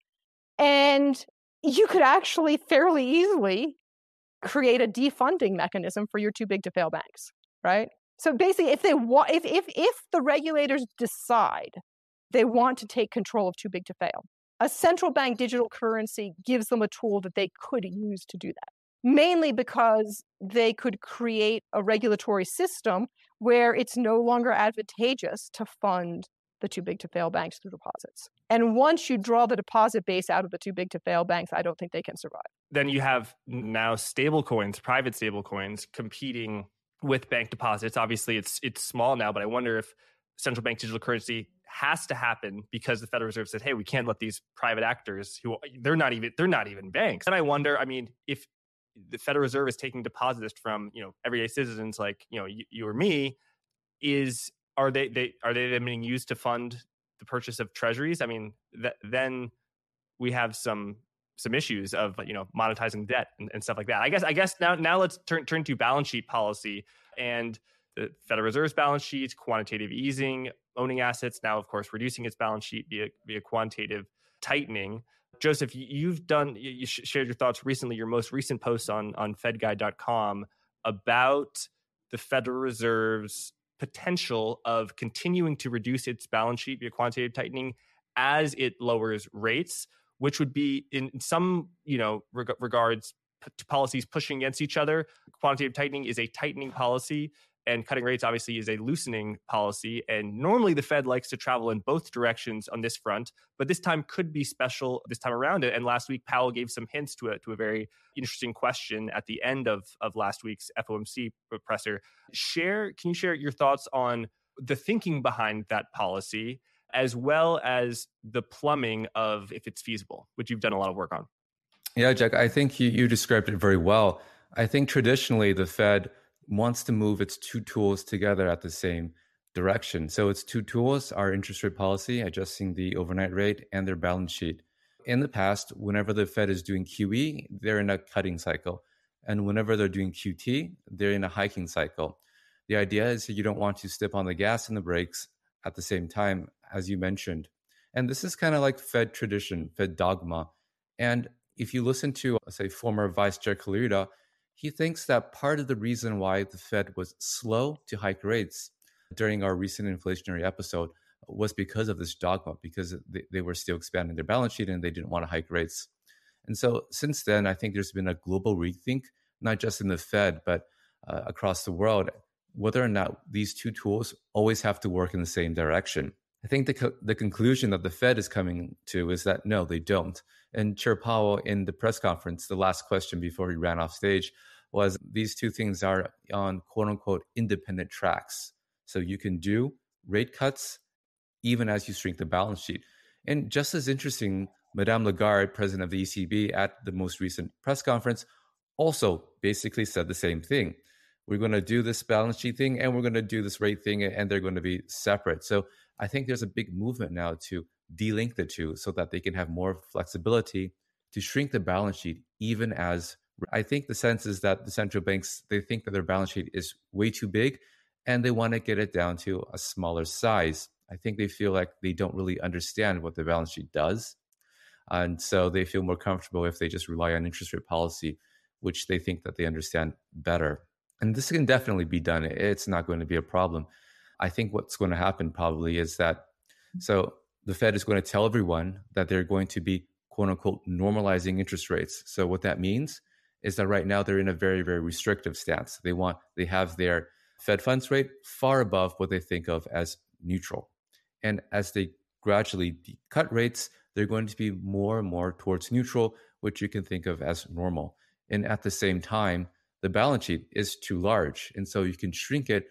And you could actually fairly easily create a defunding mechanism for your too big to fail banks, right? So basically, if they want, if if if the regulators decide they want to take control of too big to fail, a central bank digital currency gives them a tool that they could use to do that. Mainly because they could create a regulatory system where it's no longer advantageous to fund the too big to fail banks through deposits. And once you draw the deposit base out of the too big to fail banks, I don't think they can survive. Then you have now stable coins, private stable coins competing with bank deposits. Obviously, it's it's small now, but I wonder if central bank digital currency has to happen because the Federal Reserve said, "Hey, we can't let these private actors who they're not even they're not even banks." And I wonder, I mean, if the Federal Reserve is taking deposits from you know everyday citizens like you know you, you or me, is are they they are they then being used to fund the purchase of treasuries? I mean, that, then we have some some issues of you know monetizing debt and, and, stuff like that. I guess I guess now now let's turn turn to balance sheet policy and the Federal Reserve's balance sheet, quantitative easing, owning assets. Now, of course, reducing its balance sheet via via quantitative tightening. Joseph, you've done you shared your thoughts recently. Your most recent post on on FedGuy.com about the Federal Reserve's potential of continuing to reduce its balance sheet via quantitative tightening as it lowers rates which would be in some you know reg- regards p- policies pushing against each other. Quantitative tightening is a tightening policy, and cutting rates obviously is a loosening policy. And normally the Fed likes to travel in both directions on this front, but this time could be special this time around. And last week Powell gave some hints to a to a very interesting question at the end of of last week's FOMC presser. Share, can you share your thoughts on the thinking behind that policy? as well as the plumbing of if it's feasible, which you've done a lot of work on. Yeah, Jack, I think you, you described it very well. I think traditionally the Fed wants to move its two tools together at the same direction. So its two tools are interest rate policy, adjusting the overnight rate, and their balance sheet. In the past, whenever the Fed is doing QE, they're in a cutting cycle. And whenever they're doing QT, they're in a hiking cycle. The idea is that you don't want to step on the gas and the brakes at the same time, as you mentioned. And this is kind of like Fed tradition, Fed dogma. And if you listen to, say, former Vice Chair Clarida, he thinks that part of the reason why the Fed was slow to hike rates during our recent inflationary episode was because of this dogma, because they, they were still expanding their balance sheet and they didn't want to hike rates. And so since then, I think there's been a global rethink, not just in the Fed, but uh, across the world whether or not these two tools always have to work in the same direction. I think the, co- the conclusion that the Fed is coming to is that no, they don't. And Chair Powell in the press conference, the last question before he ran off stage was these two things are on quote unquote independent tracks. So you can do rate cuts even as you shrink the balance sheet. And just as interesting, Madame Lagarde, president of the ECB, at the most recent press conference, also basically said the same thing we're going to do this balance sheet thing and we're going to do this rate thing and they're going to be separate so i think there's a big movement now to delink the two so that they can have more flexibility to shrink the balance sheet even as i think the sense is that the central banks they think that their balance sheet is way too big and they want to get it down to a smaller size i think they feel like they don't really understand what the balance sheet does and so they feel more comfortable if they just rely on interest rate policy which they think that they understand better and this can definitely be done. It's not going to be a problem. I think what's going to happen probably is that mm-hmm. so the Fed is going to tell everyone that they're going to be quote unquote normalizing interest rates. So what that means is that right now they're in a very very restrictive stance. They want they have their Fed funds rate far above what they think of as neutral. And as they gradually cut rates, they're going to be more and more towards neutral, which you can think of as normal. And at the same time, the balance sheet is too large. And so you can shrink it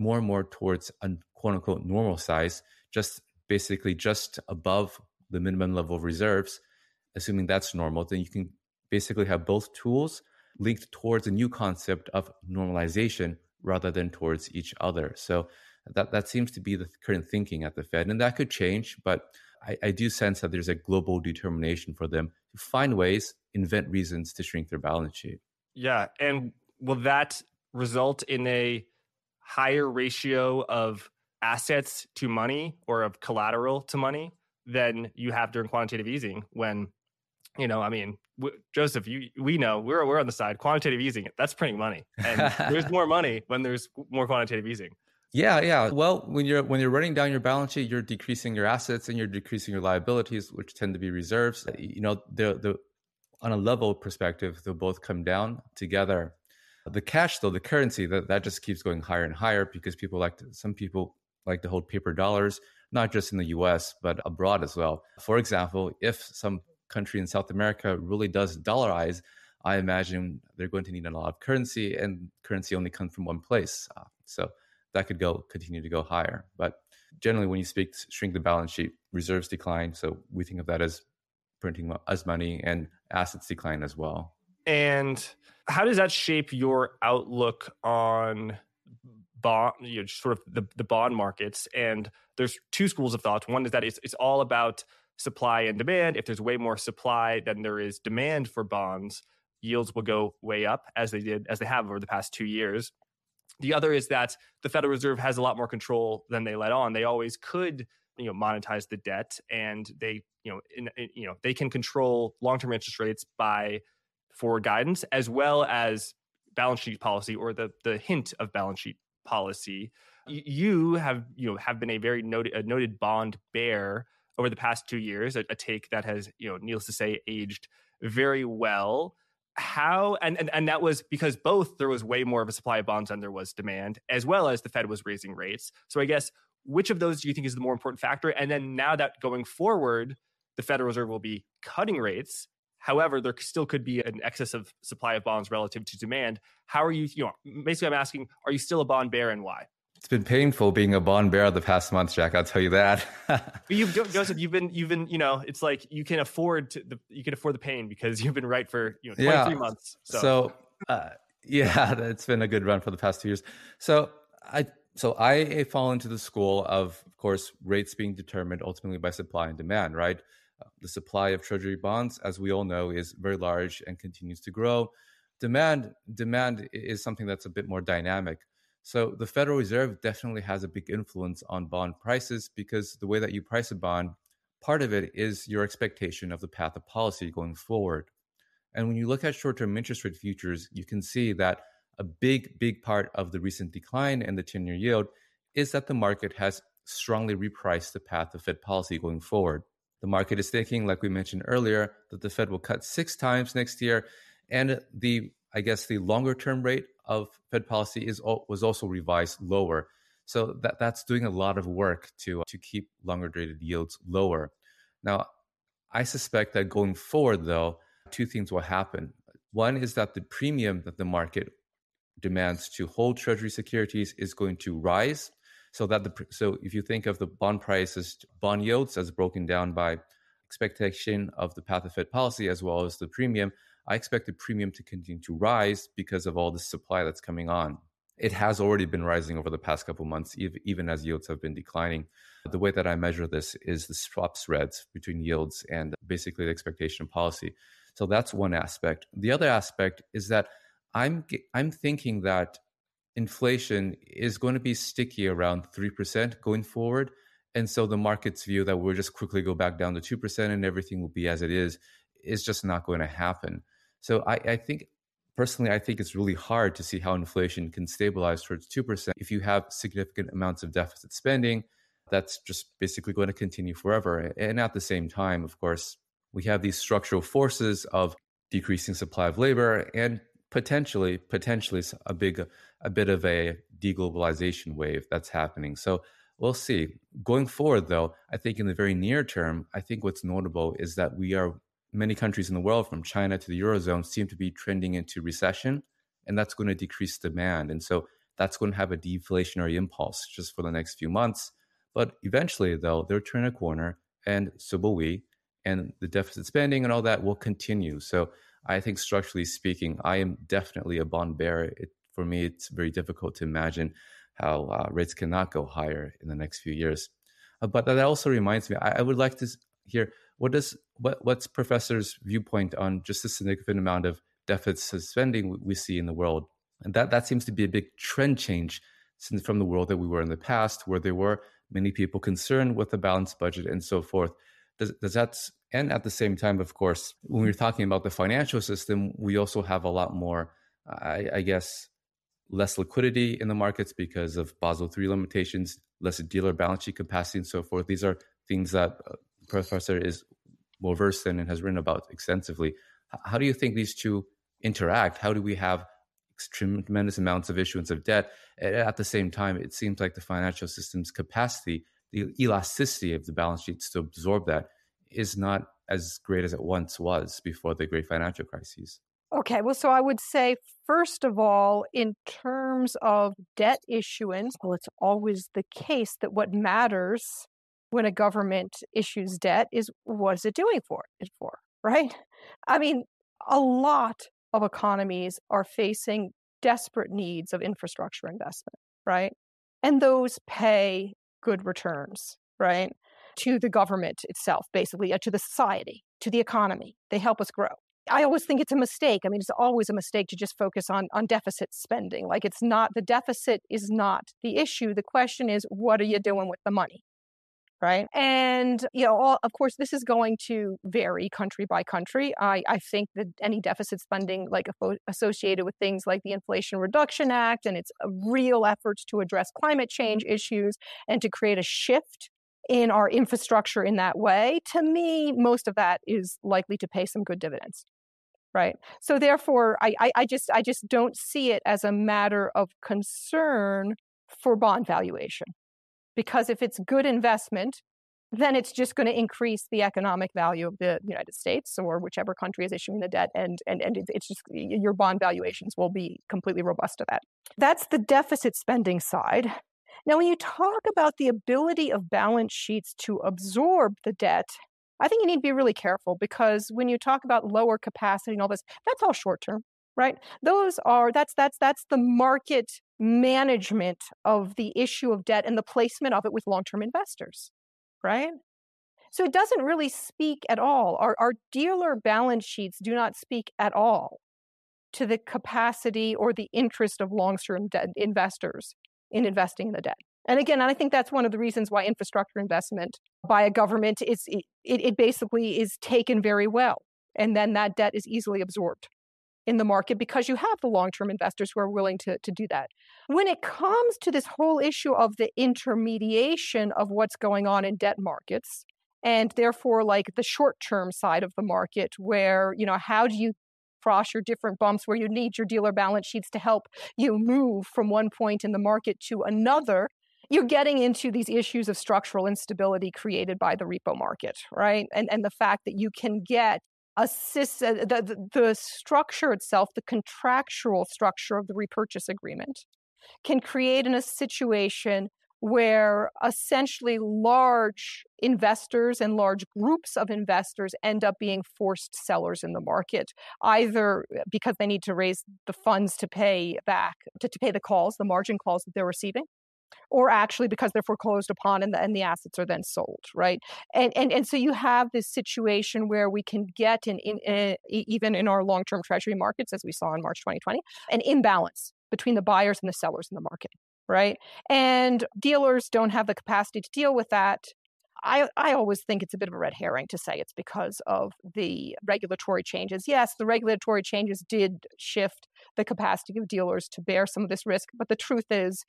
more and more towards a quote unquote normal size, just basically just above the minimum level of reserves. Assuming that's normal, then you can basically have both tools linked towards a new concept of normalization rather than towards each other. So that, that seems to be the current thinking at the Fed. And that could change, but I, I do sense that there's a global determination for them to find ways, invent reasons to shrink their balance sheet. Yeah, and will that result in a higher ratio of assets to money or of collateral to money than you have during quantitative easing when you know i mean w- joseph you we know we're we're on the side. Quantitative easing that's printing money. And there's more money when there's more quantitative easing. Yeah yeah. Well when you're when you're running down your balance sheet you're decreasing your assets and you're decreasing your liabilities which tend to be reserves. You know the the on a level perspective they'll both come down together the cash though the currency that, that just keeps going higher and higher because people like to some people like to hold paper dollars not just in the US but abroad as well. For example if some country in south america really does dollarize i imagine they're going to need a lot of currency and currency only comes from one place. Uh, so that could go continue to go higher. But generally when you speak shrink the balance sheet reserves decline. So we think of that as printing as money and assets decline as well and how does that shape your outlook on bond, you know, sort of the, the bond markets? And there's two schools of thought. One is that it's, it's all about supply and demand. If there's way more supply than there is demand for bonds, yields will go way up as they did, as they have over the past two years. The other is that the Federal Reserve has a lot more control than they let on. They always could, you know, monetize the debt, and they, you know, in, in, you know, they can control long-term interest rates by forward guidance as well as balance sheet policy or the the hint of balance sheet policy. You have you know have been a very noted a noted bond bear over the past two years, a, a take that has you know needless to say aged very well. How and, and and that was because both there was way more of a supply of bonds than there was demand, as well as the Fed was raising rates. So I guess which of those do you think is the more important factor? And then now that going forward, the Federal Reserve will be cutting rates However, there still could be an excess of supply of bonds relative to demand. How are you, you know, basically I'm asking, are you still a bond bear and why? It's been painful being a bond bear the past month, Jack. I'll tell you that. but you've, Joseph, you've been, you've been, you know, it's like you can afford to, the, you can afford the pain because you've been right for, you know, 23 yeah. months. So, so uh, yeah, it's been a good run for the past two years. So I, so I fall into the school of, of course, rates being determined ultimately by supply and demand, right? The supply of treasury bonds, as we all know, is very large and continues to grow. Demand demand is something that's a bit more dynamic. So the Federal Reserve definitely has a big influence on bond prices because the way that you price a bond, part of it is your expectation of the path of policy going forward. And when you look at short-term interest rate futures, you can see that a big, big part of the recent decline in the 10-year yield is that the market has strongly repriced the path of Fed policy going forward. The market is thinking, like we mentioned earlier, that the Fed will cut six times next year, and the I guess the longer term rate of Fed policy is was also revised lower. So that that's doing a lot of work to to keep longer dated yields lower. Now, I suspect that going forward, though, two things will happen. One is that the premium that the market demands to hold Treasury securities is going to rise so that the so if you think of the bond prices, bond yields as broken down by expectation of the path of Fed policy as well as the premium, I expect the premium to continue to rise because of all the supply that's coming on. It has already been rising over the past couple months, even as yields have been declining. The way that I measure this is the swap spreads between yields and basically the expectation of policy. So that's one aspect. The other aspect is that I'm I'm thinking that inflation is going to be sticky around 3% going forward. And so the market's view that we'll just quickly go back down to 2% and everything will be as it is is just not going to happen. So I, I think personally, I think it's really hard to see how inflation can stabilize towards 2% if you have significant amounts of deficit spending. That's just basically going to continue forever. And at the same time, of course, we have these structural forces of decreasing supply of labor and potentially potentially a big a bit of a deglobalization wave that's happening. So we'll see. Going forward though i think in the very near term i think what's notable is that we are many countries in the world from china to the eurozone seem to be trending into recession and that's going to decrease demand. And so that's going to have a deflationary impulse just for the next few months. But eventually though they'll turn a corner and so will we and the deficit spending and all that will continue. So I think structurally speaking, I am definitely a bond bear. It, for me, it's very difficult to imagine how uh, rates cannot go higher in the next few years. Uh, but that also reminds me, I, I, would like to hear what does what what's Professor's viewpoint on just the significant amount of deficit spending we see in the world And that, that seems to be a big trend change since from the world that we were in the past, where there were many people concerned with the balanced budget and so forth. Does, does that, and at the same time, of course, when we're talking about the financial system, we also have a lot more, I, I guess, less liquidity in the markets because of Basel III limitations, less dealer balance sheet capacity, and so forth. These are things that uh, Professor is well versed in and has written about extensively. How do you think these two interact? How do we have tremendous amounts of issuance of debt at the same time? It seems like the financial system's capacity, the elasticity of the balance sheets to absorb that, is not as great as it once was before the great financial crises. Okay, well, so I would say, first of all, in terms of debt issuance, well, it's always the case that what matters when a government issues debt is what is it doing for it for, right? I mean, a lot of economies are facing desperate needs of infrastructure investment, right? And those pay good returns, right? To the government itself, basically, uh, to the society, to the economy. They help us grow. I always think it's a mistake. I mean, it's always a mistake to just focus on on deficit spending. Like it's not the deficit is not the issue. The question is, what are you doing with the money? Right. And, you know, all, of course, this is going to vary country by country. I, I think that any deficit spending, like associated with things like the Inflation Reduction Act and its uh, real efforts to address climate change issues and to create a shift in our infrastructure in that way, to me, most of that is likely to pay some good dividends right? So therefore I, I, I just i just don't see it as a matter of concern for bond valuation because if it's good investment then it's just going to increase the economic value of the united states or whichever country is issuing the debt and and, and it's just your bond valuations will be completely robust to that. That's the deficit spending side now when you talk about the ability of balance sheets to absorb the debt I think you need to be really careful because when you talk about lower capacity and all this, that's all short term, right? Those are that's that's that's the market management of the issue of debt and the placement of it with long-term investors, right? So it doesn't really speak at all. Our, our dealer balance sheets do not speak at all to the capacity or the interest of long-term investors in investing in the debt. And again, I think that's one of the reasons why infrastructure investment by a government is it, it basically is taken very well. And then that debt is easily absorbed in the market because you have the long-term investors who are willing to, to do that. When it comes to this whole issue of the intermediation of what's going on in debt markets, and therefore like the short-term side of the market where, you know, how do you cross your different bumps where you need your dealer balance sheets to help you move from one point in the market to another you're getting into these issues of structural instability created by the repo market, right? And and the fact that you can get a uh, the, the, the structure itself, the contractual structure of the repurchase agreement, can create in a situation where essentially large investors and large groups of investors end up being forced sellers in the market, either uh, because they need to raise the funds to pay back, to, to pay the calls, the margin calls that they're receiving, or actually because they're foreclosed upon and the, and the assets are then sold, right? And, and, and so you have this situation where we can get, in, in, eh, in even in our long term treasury markets, as we saw in March 2020, an imbalance between the buyers and the sellers in the market, right? And dealers don't have the capacity to deal with that. I, I always think it's a bit of a red herring to say it's because of the regulatory changes. Yes, the regulatory changes did shift the capacity of dealers to bear some of this risk, but the truth is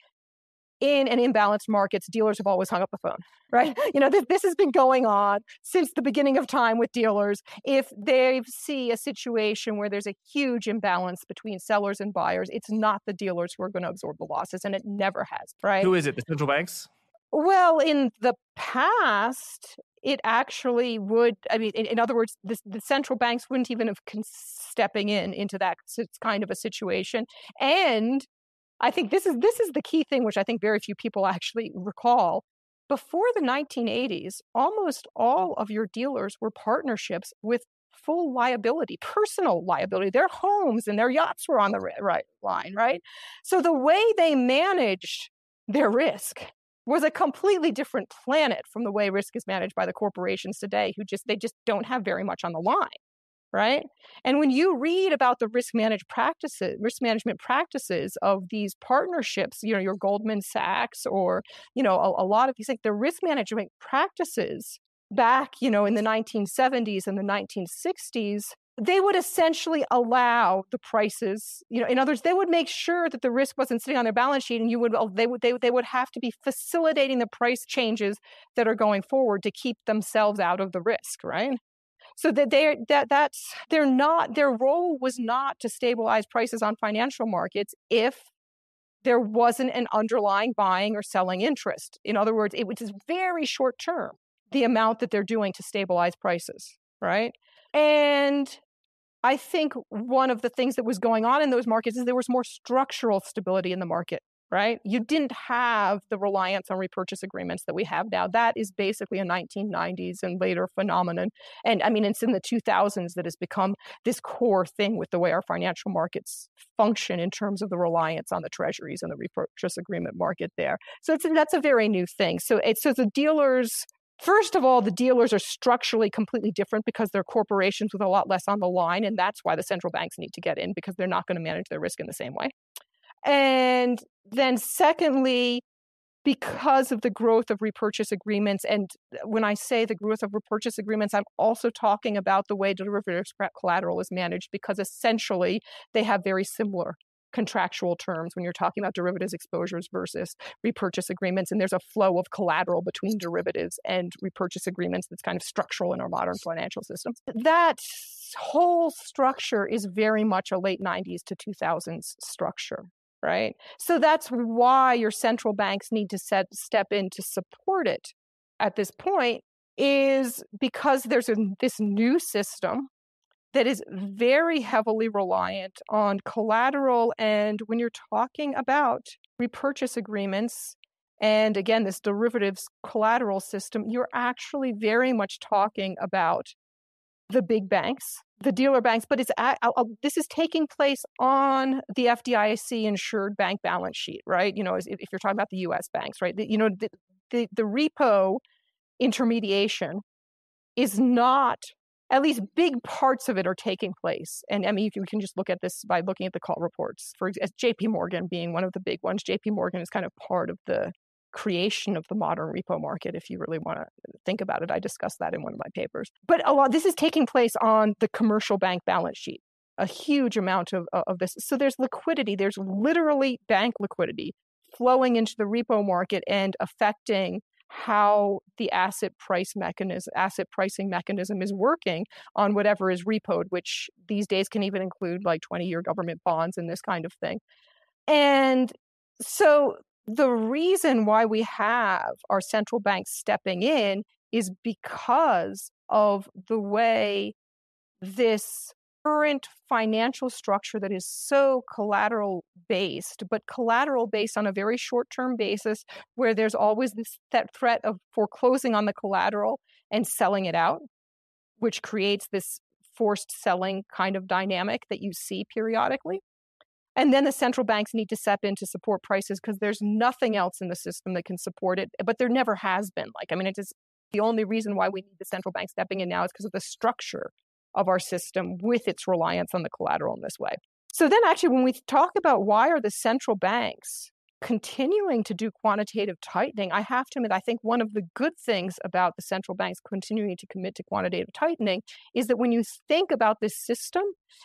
in and imbalanced markets, dealers have always hung up the phone, right? You know, this, this has been going on since the beginning of time with dealers. If they see a situation where there's a huge imbalance between sellers and buyers, it's not the dealers who are going to absorb the losses, and it never has, right? Who is it? The central banks? Well, in the past, it actually would. I mean, in, in other words, the, the, central banks wouldn't even have con- stepping in into that kind of a situation, and I think this is this is the key thing, which I think very few people actually recall. Before the 1980s, almost all of your dealers were partnerships with full liability, personal liability. Their homes and their yachts were on the right line, right? So the way they managed their risk was a completely different planet from the way risk is managed by the corporations today, who just they just don't have very much on the line right? And when you read about the risk managed practices, risk management practices of these partnerships, you know, your Goldman Sachs or, you know, a, a lot of these like the risk management practices back, you know, in the 1970s and the 1960s, they would essentially allow the prices, you know, in other words, they would make sure that the risk wasn't sitting on their balance sheet and you would, oh, they would, they, they would have to be facilitating the price changes that are going forward to keep themselves out of the risk, right? So that they're that that's they're not their role was not to stabilize prices on financial markets if there wasn't an underlying buying or selling interest. In other words, it was very short term the amount that they're doing to stabilize prices, right? And I think one of the things that was going on in those markets is there was more structural stability in the market right? You didn't have the reliance on repurchase agreements that we have now. That is basically a 1990s and later phenomenon. And I mean, it's in the 2000s that has become this core thing with the way our financial markets function in terms of the reliance on the treasuries and the repurchase agreement market there. So that's a very new thing. So it's so the dealers First of all, the dealers are structurally completely different because they're corporations with a lot less on the line. And that's why the central banks need to get in because they're not going to manage their risk in the same way. And then, secondly, because of the growth of repurchase agreements, and uh, when I say the growth of repurchase agreements, I'm also talking about the way derivatives collateral is managed because essentially they have very similar contractual terms when you're talking about derivatives exposures versus repurchase agreements. And there's a flow of collateral between derivatives and repurchase agreements that's kind of structural in our modern financial system. That whole structure is very much a late 90s to 2000s structure right? So that's why your central banks need to set, step in to support it at this point, is because there's a, this new system that is very heavily reliant on collateral. And when you're talking about repurchase agreements, and again, this derivatives collateral system, you're actually very much talking about the big banks, the dealer banks, but it's at, this is taking place on the FDIC insured bank balance sheet, right? You know, if, if you're talking about the U.S. banks, right? The, you know, the, the, the repo intermediation is not at least big parts of it are taking place. And I mean, you can just look at this by looking at the call reports. For JP Morgan being one of the big ones, JP Morgan is kind of part of the creation of the modern repo market if you really want to think about it. I discussed that in one of my papers. But a lot this is taking place on the commercial bank balance sheet a huge amount of, of this. So there's liquidity there's literally bank liquidity flowing into the repo market and affecting how the asset price mechanism asset pricing mechanism is working on whatever is repoed which these days can even include like 20 year government bonds and this kind of thing. And so the reason why we have our central banks stepping in is because of the way this current financial structure that is so collateral based, but collateral based on a very short term basis where there's always this that threat of foreclosing on the collateral and selling it out, which creates this forced selling kind of dynamic that you see periodically. And then the central banks need to step in to support prices because there's nothing else in the system that can support it. But there never has been. Like, I mean, it is the only reason why we need the central bank stepping in now is because of the structure of our system with its reliance on the collateral in this way. So then actually when we talk about why are the central banks continuing to do quantitative tightening, I have to admit, I think one of the good things about the central banks continuing to commit to quantitative tightening is that when you think about this system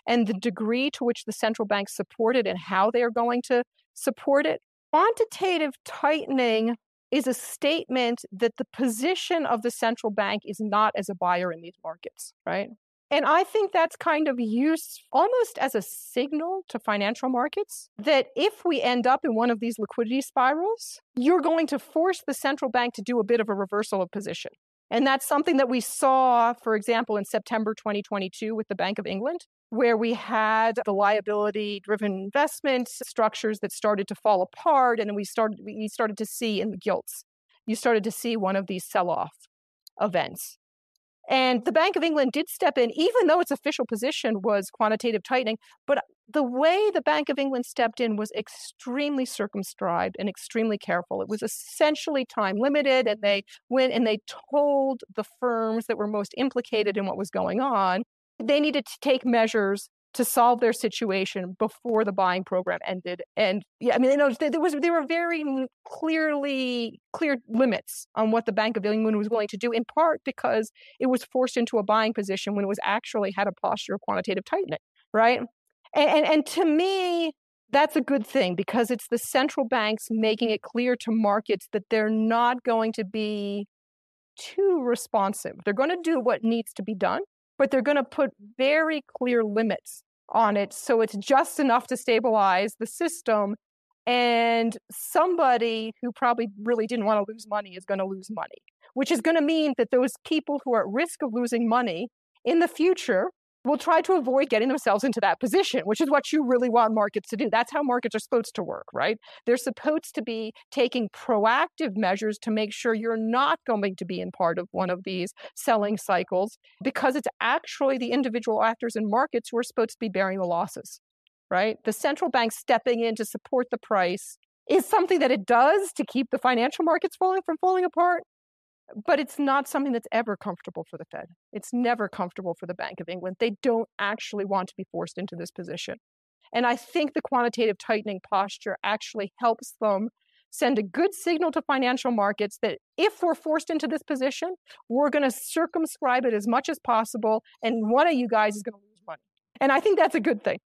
and the degree to which the central banks support it and how they are going to support it, quantitative tightening is a statement that the position of the central bank is not as a buyer in these markets, right? And I think that's kind of used almost as a signal to financial markets that if we end up in one of these liquidity spirals, you're going to force the central bank to do a bit of a reversal of position. And that's something that we saw, for example, in September 2022 with the Bank of England, where we had the liability driven investment structures that started to fall apart. And we started, we started to see in the gilts, you started to see one of these sell off events. And the Bank of England did step in, even though its official position was quantitative tightening. But the way the Bank of England stepped in was extremely circumscribed and extremely careful. It was essentially time limited, and they went and they told the firms that were most implicated in what was going on they needed to take measures to solve their situation before the buying program ended. And yeah, I mean, you know, there was there were very clearly clear limits on what the Bank of England was willing to do, in part because it was forced into a buying position when it was actually had a posture of quantitative tightening, right? And, and, and to me, that's a good thing because it's the central banks making it clear to markets that they're not going to be too responsive. They're going to do what needs to be done, but they're going to put very clear limits on it so it's just enough to stabilize the system. And somebody who probably really didn't want to lose money is going to lose money, which is going to mean that those people who are at risk of losing money in the future will try to avoid getting themselves into that position, which is what you really want markets to do. That's how markets are supposed to work, right? They're supposed to be taking proactive measures to make sure you're not going to be in part of one of these selling cycles because it's actually the individual actors in markets who are supposed to be bearing the losses, right? The central bank stepping in to support the price is something that it does to keep the financial markets falling from falling apart but it's not something that's ever comfortable for the Fed. It's never comfortable for the Bank of England. They don't actually want to be forced into this position. And I think the quantitative tightening posture actually helps them send a good signal to financial markets that if we're forced into this position, we're going to circumscribe it as much as possible, and one of you guys is going to lose money. And I think that's a good thing.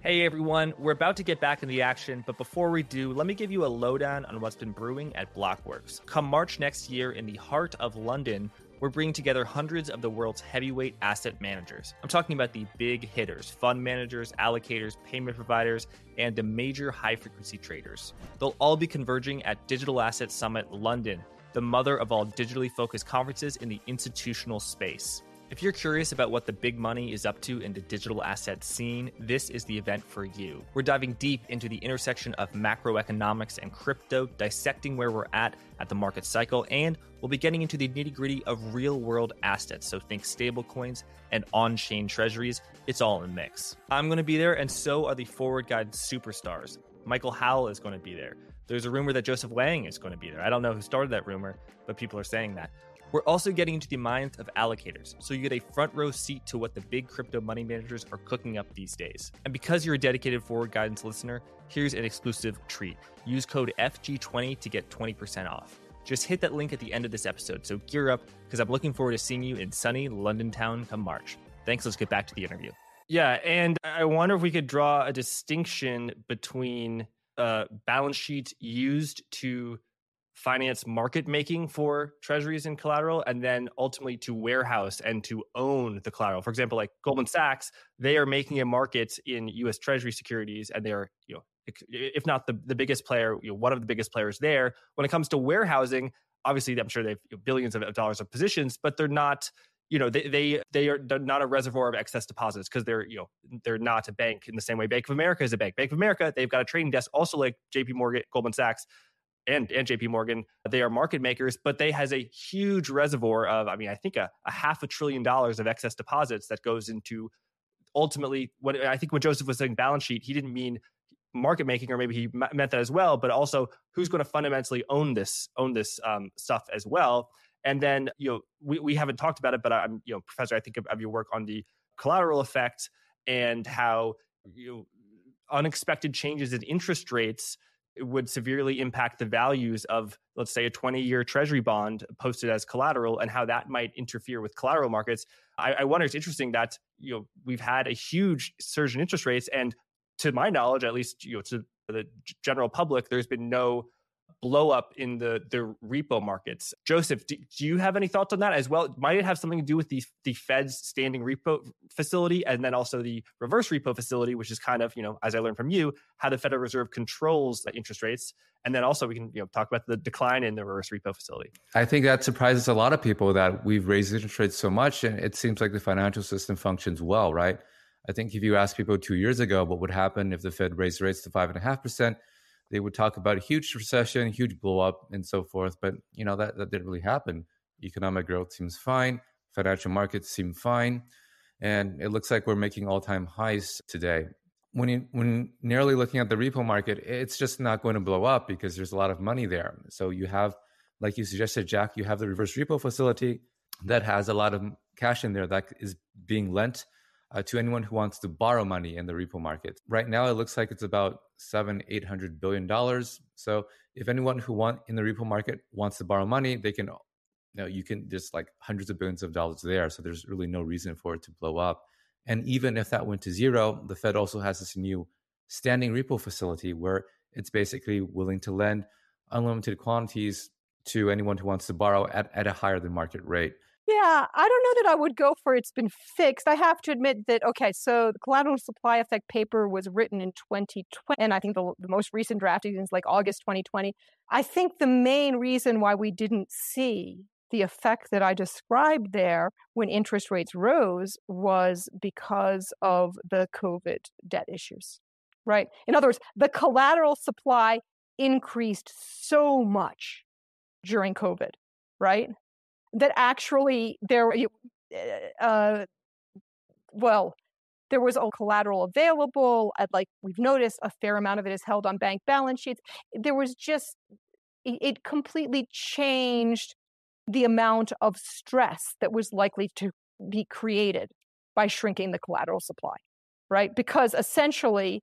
Hey everyone, we're about to get back in the action, but before we do, let me give you a lowdown on what's been brewing at Blockworks. Come March next year, in the heart of London, we're bringing together hundreds of the world's heavyweight asset managers. I'm talking about the big hitters, fund managers, allocators, payment providers, and the major high frequency traders. They'll all be converging at Digital Asset Summit London, the mother of all digitally focused conferences in the institutional space. If you're curious about what the big money is up to in the digital asset scene, this is the event for you. We're diving deep into the intersection of macroeconomics and crypto, dissecting where we're at at the market cycle, and we'll be getting into the nitty gritty of real world assets. So think stablecoins and on chain treasuries. It's all in the mix. I'm going to be there, and so are the forward guide superstars. Michael Howell is going to be there. There's a rumor that Joseph Wang is going to be there. I don't know who started that rumor, but people are saying that. We're also getting into the minds of allocators, so you get a front row seat to what the big crypto money managers are cooking up these days. And because you're a dedicated forward guidance listener, here's an exclusive treat. Use code FG20 to get 20% off. Just hit that link at the end of this episode, so gear up because I'm looking forward to seeing you in sunny London town come March. Thanks, let's get back to the interview. Yeah, and I wonder if we could draw a distinction between uh, balance sheet used to finance market making for treasuries and collateral and then ultimately to warehouse and to own the collateral for example like goldman sachs they are making a market in us treasury securities and they're you know if not the, the biggest player you know, one of the biggest players there when it comes to warehousing obviously i'm sure they have billions of dollars of positions but they're not you know they they they are not a reservoir of excess deposits because they're you know they're not a bank in the same way Bank of America is a bank. Bank of America they've got a trading desk also like J.P. Morgan, Goldman Sachs and, and JP Morgan, they are market makers, but they has a huge reservoir of, I mean, I think a, a half a trillion dollars of excess deposits that goes into ultimately what I think when Joseph was saying balance sheet, he didn't mean market making, or maybe he meant that as well, but also who's going to fundamentally own this, own this um, stuff as well. And then, you know, we, we haven't talked about it, but I'm, you know, professor, I think of, of your work on the collateral effect and how, you know, unexpected changes in interest rates would severely impact the values of, let's say, a 20 year treasury bond posted as collateral and how that might interfere with collateral markets. I, I wonder, it's interesting that, you know, we've had a huge surge in interest rates. And to my knowledge, at least, you know, to the general public, there's been no blow up in the the repo markets. Joseph, do, do, you have any thoughts on that as well? Might it have something to do with the the Fed's standing repo facility and then also the reverse repo facility, which is kind of you know as I learned from you how the Federal Reserve controls the interest rates, and then also we can you know talk about the decline in the reverse repo facility. I think that surprises a lot of people that we've raised interest rates so much, and it seems like the financial system functions well, right? I think if you ask people two years ago what would happen if the Fed raised rates to five and a half percent they would talk about a huge recession, huge blow up, and so forth. But you know that that didn't really happen. Economic growth seems fine. Financial markets seem fine, and it looks like we're making all time highs today. When you, when nearly looking at the repo market, it's just not going to blow up because there's a lot of money there. So you have, like you suggested, Jack, you have the reverse repo facility that has a lot of cash in there that is being lent uh, to anyone who wants to borrow money in the repo market. Right now, it looks like it's about seven, eight hundred billion dollars. So if anyone who want in the repo market wants to borrow money, they can. You know, you can just like hundreds of billions of dollars there. So there's really no reason for it to blow up. And even if that went to zero, the Fed also has this new standing repo facility where it's basically willing to lend unlimited quantities to anyone who wants to borrow at, at a higher than market rate. Yeah, I don't know that I would go for it's been fixed. I have to admit that, okay, so the collateral supply effect paper was written in 2020, and I think the, the most recent draft is like August 2020. I think the main reason why we didn't see the effect that I described there when interest rates rose was because of the COVID debt issues, right? In other words, the collateral supply increased so much during COVID, right? That actually there, uh, well, there was all collateral available. Like we've noticed a fair amount of it is held on bank balance sheets. There was just it completely changed the amount of stress that was likely to be created by shrinking the collateral supply, right? Because essentially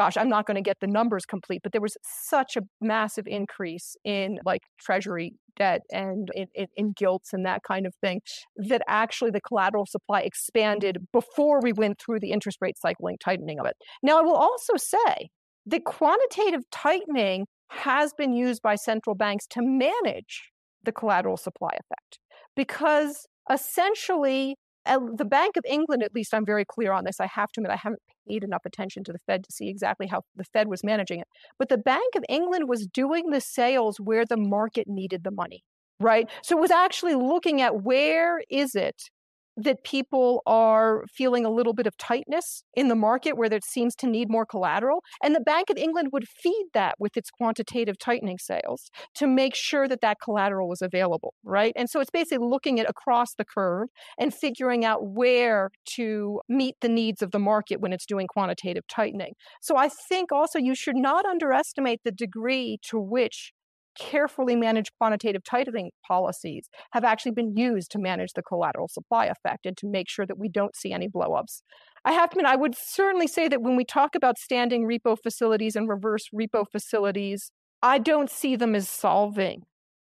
gosh, I'm not going to get the numbers complete, but there was such a massive increase in like treasury debt and in, in, in, gilts and that kind of thing that actually the collateral supply expanded before we went through the interest rate cycling tightening of it. Now, I will also say that quantitative tightening has been used by central banks to manage the collateral supply effect because essentially the Bank of England, at least I'm very clear on this. I have to admit, I haven't paid enough attention to the Fed to see exactly how the Fed was managing it. But the Bank of England was doing the sales where the market needed the money, right? So it was actually looking at where is it that people are feeling a little bit of tightness in the market where it seems to need more collateral. And the Bank of England would feed that with its quantitative tightening sales to make sure that that collateral was available, right? And so it's basically looking at across the curve and figuring out where to meet the needs of the market when it's doing quantitative tightening. So I think also you should not underestimate the degree to which carefully managed quantitative tightening policies have actually been used to manage the collateral supply effect and to make sure that we don't see any blowups. I have to admit, I would certainly say that when we talk about standing repo facilities and reverse repo facilities, I don't see them as solving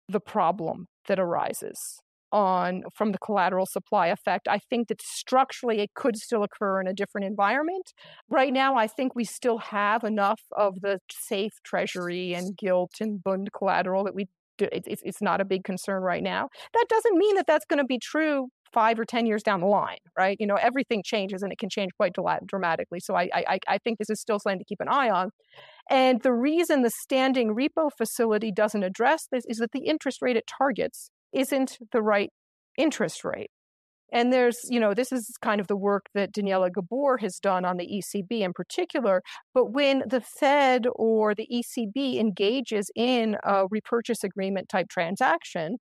the problem that arises on from the collateral supply effect. I think that structurally it could still occur in a different environment. Right now, I think we still have enough of the safe treasury and gilt and bund collateral that we do, it's, it's not a big concern right now. That doesn't mean that that's going to be true five or 10 years down the line, right? You know, everything changes and it can change quite dramatically. So I, I, I think this is still something to keep an eye on. And the reason the standing repo facility doesn't address this is that the interest rate it targets isn't the right interest rate. And there's, you know, this is kind of the work that Daniela Gabor has done on the ECB in particular. But when the Fed or the ECB engages in a repurchase agreement type transaction,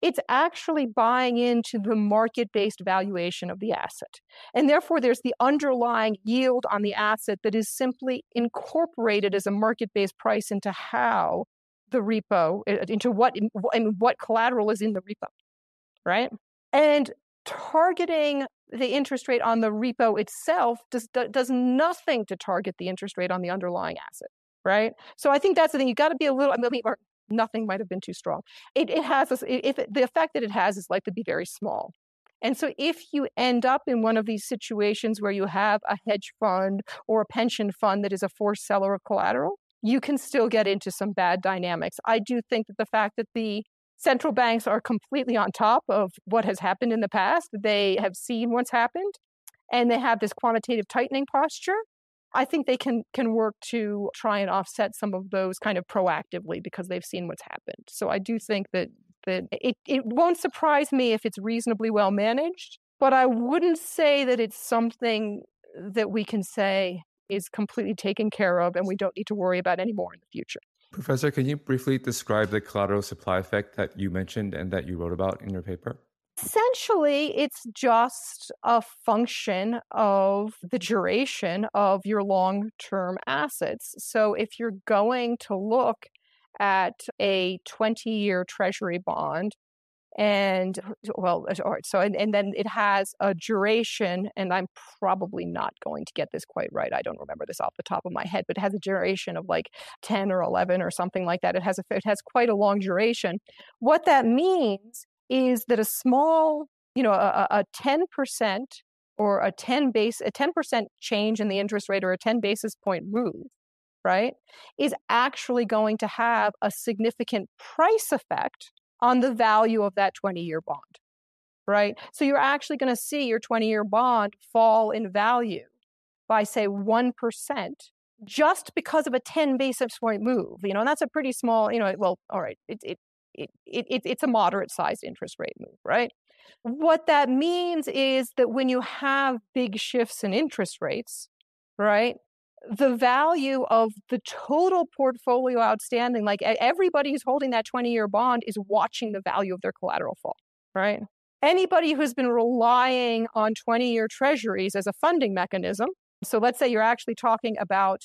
it's actually buying into the market based valuation of the asset. And therefore, there's the underlying yield on the asset that is simply incorporated as a market based price into how the repo uh, into what and what collateral is in the repo right? And targeting the interest rate on the repo itself does does nothing to target the interest rate on the underlying asset right? So i think that's the thing you got to be a little i mean nothing might have been too strong. It, it has this, if it, the effect that it has is likely to be very small. And so, if you end up in one of these situations where you have a hedge fund or a pension fund that is a forced seller of collateral, you can still get into some bad dynamics. I do think that the fact that the central banks are completely on top of what has happened in the past, they have seen what's happened, and they have this quantitative tightening posture. I think they can can work to try and offset some of those kind of proactively because they've seen what's happened. So I do think that that it, it won't surprise me if it's reasonably well managed, but I wouldn't say that it's something that we can say is completely taken care of and we don't need to worry about anymore in the future. Professor, can you briefly describe the collateral supply effect that you mentioned and that you wrote about in your paper? Essentially, it's just a function of the duration of your long term assets. So, if you're going to look at a 20 year treasury bond And well. So, and, and then it has a duration, and I'm probably not going to get this quite right. I don't remember this off the top of my head, but it has a duration of like 10 or 11 or something like that. It has a, it has quite a long duration. What that means is that a small, you know, a, a 10% or a 10 base, a 10% change in the interest rate or a 10 basis point move right, is actually going to have a significant price effect on the value of that 20 year bond, right? So you're actually going to see your 20 year bond fall in value by, say, 1% just because of a 10 basis point move, you know, and that's a pretty small, you know, well, all right, it, it, it, it, it's a moderate sized interest rate move, right? What that means is that when you have big shifts in interest rates, right, the value of the total portfolio outstanding, like everybody who's holding that 20 year bond is watching the value of their collateral fall, right? Anybody who's been relying on 20 year treasuries as a funding mechanism, so let's say you're actually talking about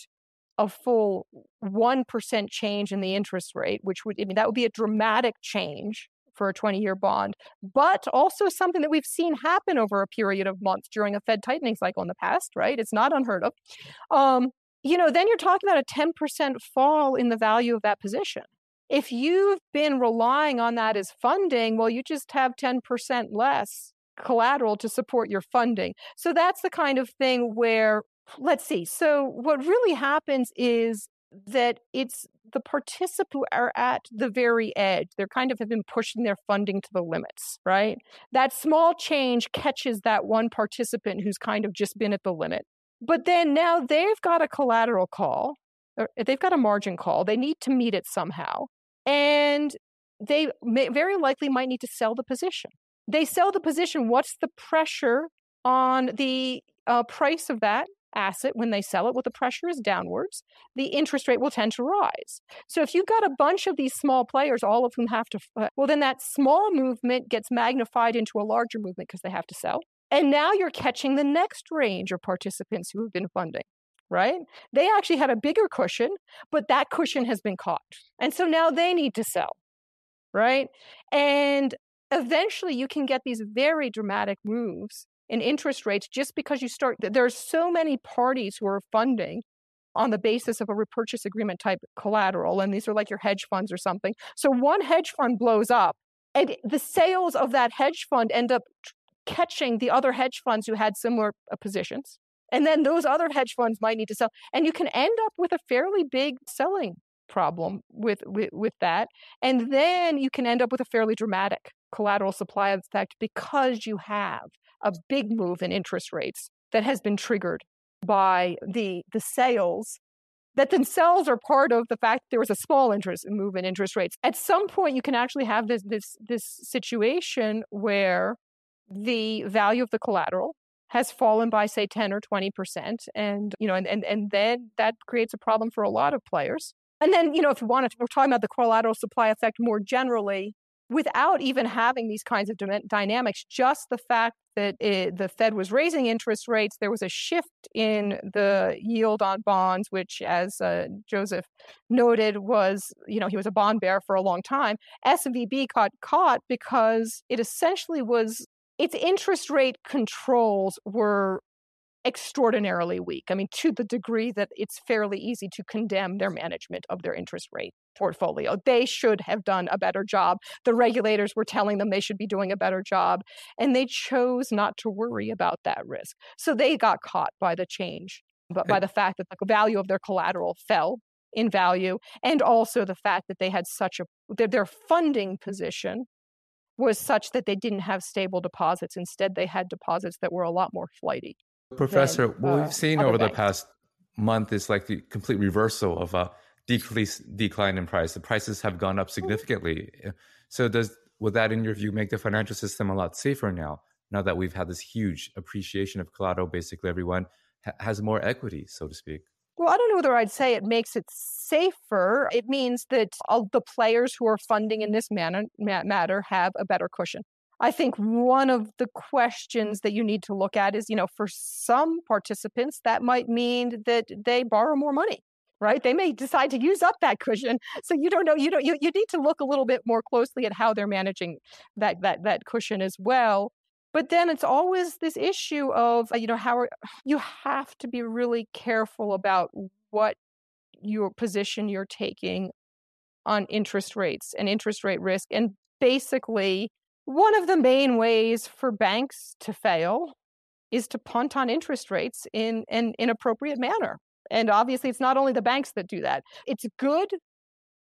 a full 1% change in the interest rate, which would, I mean, that would be a dramatic change for a 20 year bond, but also something that we've seen happen over a period of months during a Fed tightening cycle in the past, right? It's not unheard of. Um, you know, then you're talking about a 10% fall in the value of that position. If you've been relying on that as funding, well, you just have 10% less collateral to support your funding. So that's the kind of thing where, let's see. So what really happens is that it's the participants who are at the very edge. They're kind of have been pushing their funding to the limits, right? That small change catches that one participant who's kind of just been at the limit. But then now they've got a collateral call, or they've got a margin call. They need to meet it somehow. And they may, very likely might need to sell the position. They sell the position. What's the pressure on the uh, price of that? Asset when they sell it, well, the pressure is downwards, the interest rate will tend to rise. So if you've got a bunch of these small players, all of whom have to, uh, well, then that small movement gets magnified into a larger movement because they have to sell. And now you're catching the next range of participants who have been funding right? They actually had a bigger cushion, but that cushion has been caught. And so now they need to sell, right? And eventually you can get these very dramatic moves in interest rates just because you start there are so many parties who are funding on the basis of a repurchase agreement type collateral and these are like your hedge funds or something. So one hedge fund blows up and the sales of that hedge fund end up catching the other hedge funds who had similar uh, positions and then those other hedge funds might need to sell and you can end up with a fairly big selling problem with, with, with that and then you can end up with a fairly dramatic collateral supply effect because you have a big move in interest rates that has been triggered by the the sales that themselves are part of the fact there was a small interest move in interest rates. At some point, you can actually have this this this situation where the value of the collateral has fallen by say 10 or 20 percent and you know and, and and then that creates a problem for a lot of players and then you know if you want to we're talking about the collateral supply effect more generally without even having these kinds of dynamics, just the fact that it, the Fed was raising interest rates, there was a shift in the yield on bonds, which, as uh, Joseph noted, was you know he was a bond bear for a long time. SVB got caught because it essentially was its interest rate controls were extraordinarily weak. I mean, to the degree that it's fairly easy to condemn their management of their interest rate portfolio. They should have done a better job. The regulators were telling them they should be doing a better job, and they chose not to worry about that risk. So they got caught by the change, but by the fact that the value of their collateral fell in value, and also the fact that they had such a their, their funding position was such that they didn't have stable deposits. Instead, they had deposits that were a lot more flighty. Professor, what uh, we've seen over banks. the past month is like the complete reversal of a decrease decline in price. The prices have gone up significantly. So does would that, in your view, make the financial system a lot safer now? Now that we've had this huge appreciation of collateral, basically everyone ha- has more equity, so to speak. Well, I don't know whether I'd say it makes it safer. It means that all the players who are funding in this manner, matter have a better cushion. I think one of the questions that you need to look at is, you know, for some participants, that might mean that they borrow more money right? They may decide to use up that cushion. So you don't know, you don't you, you need to look a little bit more closely at how they're managing that that that cushion as well. But then it's always this issue of, uh, you know, how are, you have to be really careful about what your position you're taking on interest rates and interest rate risk. And basically, one of the main ways for banks to fail is to punt on interest rates in an inappropriate manner. And obviously, it's not only the banks that do that. It's good,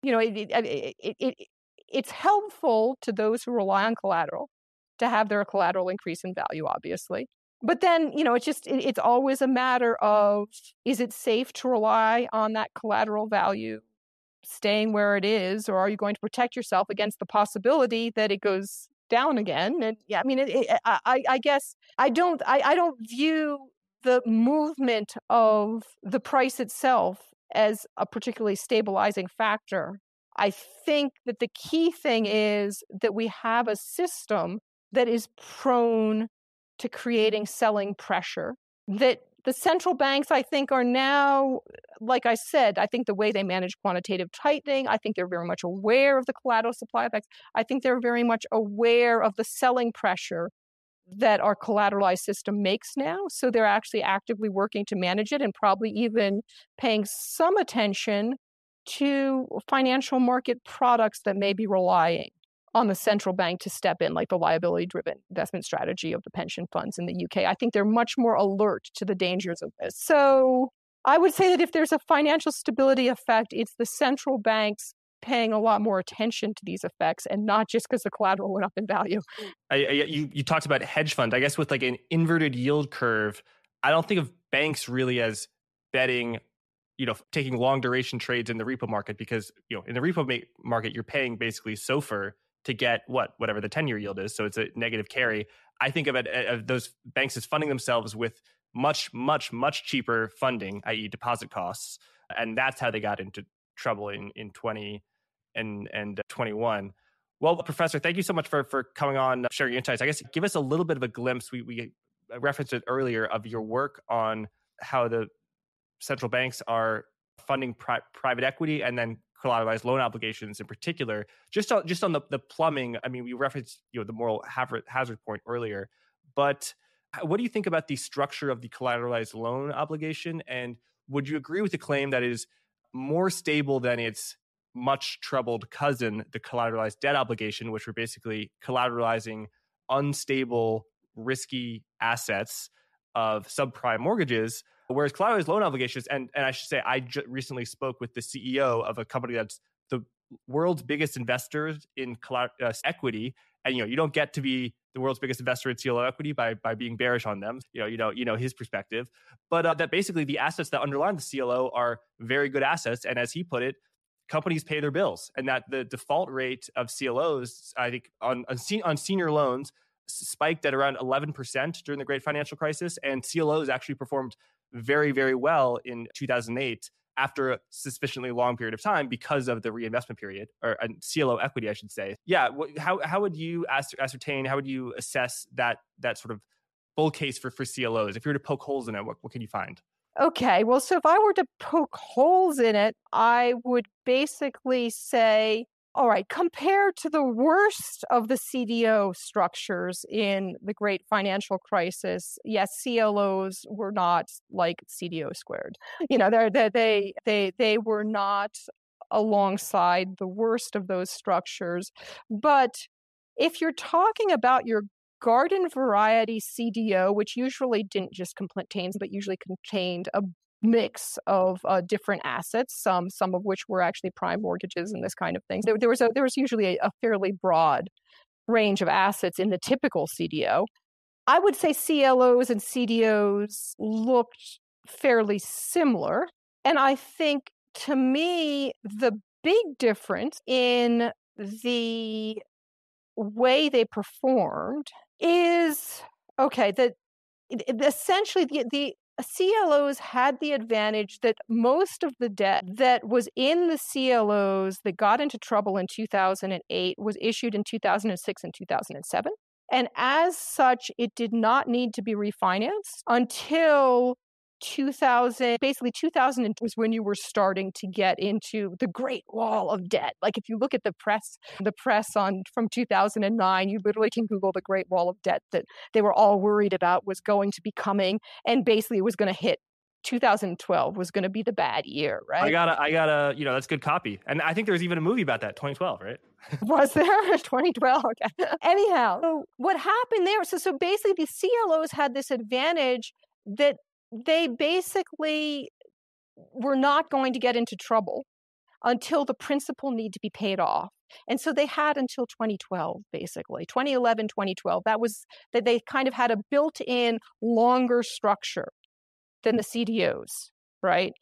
you know, it, it, it, it, it's helpful to those who rely on collateral to have their collateral increase in value, obviously. But then, you know, it's just, it's always a matter of is it safe to rely on that collateral value staying where it is, or are you going to protect yourself against the possibility that it goes down again? And yeah, I mean, it, it, I, I guess I don't, I, I don't view the movement of the price itself as a particularly stabilizing factor. I think that the key thing is that we have a system that is prone to creating selling pressure that the central banks, I think, are now, like I said, I think the way they manage quantitative tightening, I think they're very much aware of the collateral supply effects. I think they're very much aware of the selling pressure that our collateralized system makes now. So they're actually actively working to manage it and probably even paying some attention to financial market products that may be relying on the central bank to step in, like the liability driven investment strategy of the pension funds in the UK. I think they're much more alert to the dangers of this. So I would say that if there's a financial stability effect, it's the central banks paying a lot more attention to these effects and not just because the collateral went up in value. I, I, you, you talked about hedge fund. I guess with like an inverted yield curve, I don't think of banks really as betting you know taking long duration trades in the repo market because you know in the repo market you're paying basically SOFR to get what whatever the 10 year yield is so it's a negative carry. I think of it uh, of those banks as funding themselves with much much much cheaper funding i.e deposit costs and that's how they got into trouble in in 20 and and 21 well professor thank you so much for for coming on uh, sharing your insights. I guess give us a little bit of a glimpse. We we referenced it earlier of your work on how the central banks are funding pri- private equity and then collateralized loan obligations in particular. Just on, just on the, the plumbing, I mean, we referenced you know the moral hazard point earlier, but what do you think about the structure of the collateralized loan obligation? And would you agree with the claim that it is more stable than its much troubled cousin, the collateralized debt obligation, which were basically collateralizing unstable, risky assets of subprime mortgages Whereas collateralized loan obligations, and, and I should say, I j- recently spoke with the CEO of a company that's the world's biggest investors in uh, equity. And you know, you don't get to be the world's biggest investor in CLO equity by by being bearish on them. You know, you know, you know his perspective, but uh, that basically the assets that underlie the CLO are very good assets, and as he put it, companies pay their bills, and that the default rate of CLOs, I think, on on, on senior loans spiked at around 11% during the great financial crisis and CLOs actually performed very, very well in 2008 after a sufficiently long period of time because of the reinvestment period or CLO equity, I should say. Yeah, how how would you ascertain? How would you assess that that sort of bull case for for CLOs? If you were to poke holes in it, what, what can you find? Okay, well, so if I were to poke holes in it, I would basically say all right, compared to the worst of the CDO structures in the great financial crisis, yes, CLOs were not like CDO squared. You know, they they they they were not alongside the worst of those structures. But if you're talking about your garden variety CDO, which usually didn't just contain, but usually contained a mix of uh, different assets, some some of which were actually prime mortgages and this kind of thing. There, there was a, there was usually a, a fairly broad range of assets in the typical CDO. I would say CLOs and CDOs looked fairly similar, and I think to me the big difference in the way they performed is okay that essentially the, the Uh, CLOs had the advantage that most of the debt that was in the CLOs that got into trouble in 2008 was issued in 2006 and 2007. And as such, it did not need to be refinanced until 2000, basically 2000 was when you were starting to get into the Great Wall of Debt. Like if you look at the press, the press on from 2009, you literally can Google the Great Wall of Debt that they were all worried about was going to be coming, and basically it was going to hit 2012 was going to be the bad year, right? I gotta, I gotta, you know, that's good copy. And I think there's even a movie about that, 2012, right? was there 2012? Okay. Anyhow, so what happened there? So, so basically, the CLOs had this advantage that they basically were not going to get into trouble until the principal need to be paid off. And so they had until 2012, basically 2011, 2012. That was that they kind of had a built in longer structure than the CDOs, right?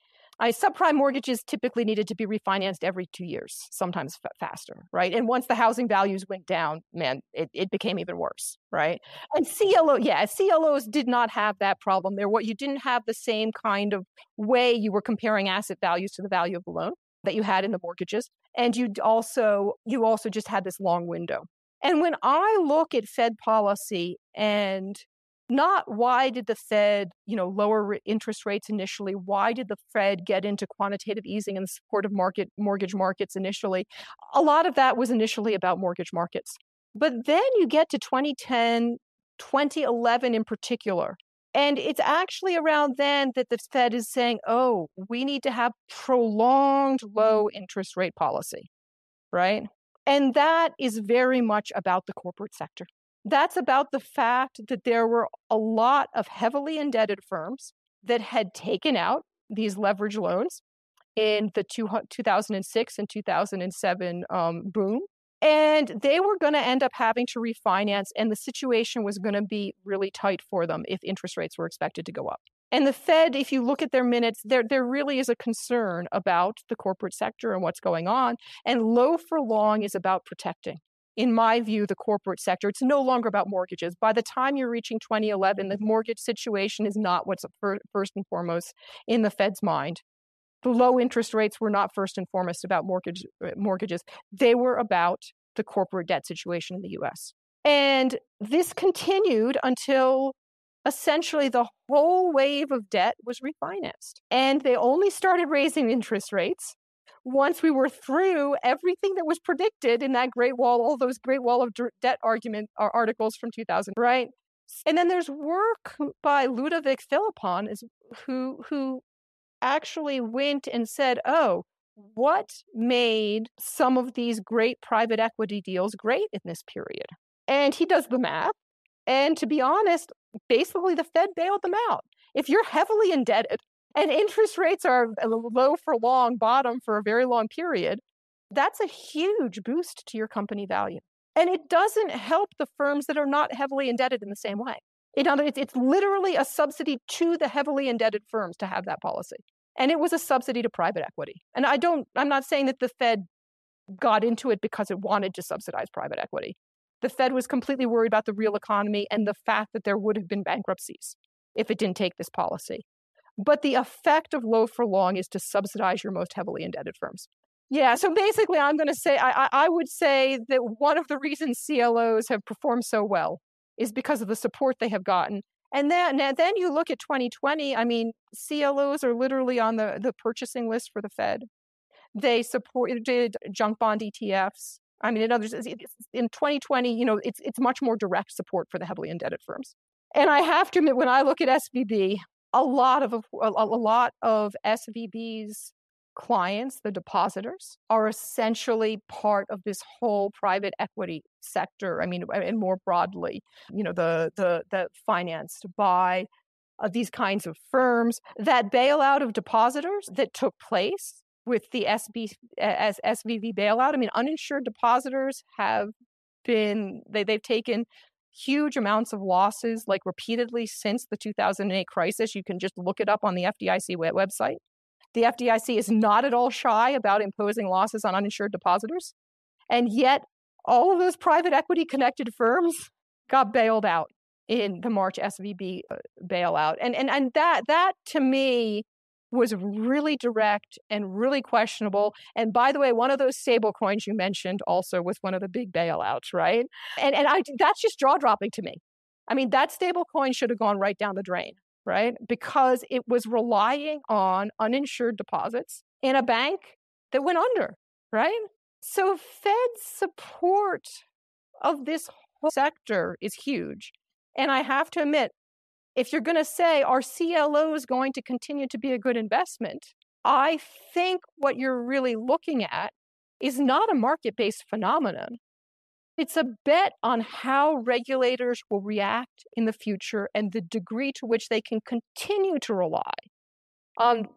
I, subprime mortgages typically needed to be refinanced every two years, sometimes f- faster, right? And once the housing values went down, man, it, it became even worse, right? And CLO, yeah, CLOs did not have that problem. There, what you didn't have the same kind of way you were comparing asset values to the value of the loan that you had in the mortgages, and you also you also just had this long window. And when I look at Fed policy and not why did the Fed, you know, lower interest rates initially? Why did the Fed get into quantitative easing and the support of market mortgage markets initially? A lot of that was initially about mortgage markets. But then you get to 2010, 2011 in particular. And it's actually around then that the Fed is saying, oh, we need to have prolonged mm-hmm. low interest rate policy, right? And that is very much about the corporate sector. That's about the fact that there were a lot of heavily indebted firms that had taken out these leverage loans in the two, 2006 and 2007 um, boom. And they were going to end up having to refinance, and the situation was going to be really tight for them if interest rates were expected to go up. And the Fed, if you look at their minutes, there, there really is a concern about the corporate sector and what's going on. And low for long is about protecting in my view, the corporate sector. It's no longer about mortgages. By the time you're reaching 2011, the mortgage situation is not what's first and foremost in the Fed's mind. The low interest rates were not first and foremost about mortgage, uh, mortgages, they were about the corporate debt situation in the US. And this continued until essentially the whole wave of debt was refinanced. And they only started raising interest rates once we were through everything that was predicted in that Great Wall, all those Great Wall of Debt argument articles from 2000, right? And then there's work by Ludovic Phalippou, is who who actually went and said, "Oh, what made some of these great private equity deals great in this period?" And he does the math. And to be honest, basically the Fed bailed them out. If you're heavily indebted and interest rates are low for long, bottom for a very long period, that's a huge boost to your company value. And it doesn't help the firms that are not heavily indebted in the same way. Other it's literally a subsidy to the heavily indebted firms to have that policy. And it was a subsidy to private equity. And I don't, I'm not saying that the Fed got into it because it wanted to subsidize private equity. The Fed was completely worried about the real economy and the fact that there would have been bankruptcies if it didn't take this policy. But the effect of low for long is to subsidize your most heavily indebted firms. Yeah, so basically, I'm going to say I, I would say that one of the reasons CLOs have performed so well is because of the support they have gotten. And then, then you look at 2020. I mean, CLOs are literally on the, the purchasing list for the Fed. They supported junk bond ETFs. I mean, in others, in 2020, you know, it's it's much more direct support for the heavily indebted firms. And I have to admit, when I look at SVB, a lot of a, a lot of SVB's clients, the depositors, are essentially part of this whole private equity sector. I mean, and more broadly, you know, the the the financed by uh, these kinds of firms. That bailout of depositors that took place with the SB as SVB bailout. I mean, uninsured depositors have been they they've taken huge amounts of losses, like repeatedly since the 2008 crisis. You can just look it up on the FDIC website. The FDIC is not at all shy about imposing losses on uninsured depositors. And yet, all of those private equity connected firms got bailed out in the March SVB uh, bailout. And, and, and that, that to me was really direct and really questionable. And by the way, one of those stable coins you mentioned also was one of the big bailouts, right? And and I that's just jaw dropping to me. I mean, that stable coin should have gone right down the drain, right? Because it was relying on uninsured deposits in a bank that went under, right? So Fed support of this whole sector is huge. And I have to admit, if you're going to say our CLO is going to continue to be a good investment, I think what you're really looking at is not a market based phenomenon. It's a bet on how regulators will react in the future and the degree to which they can continue to rely on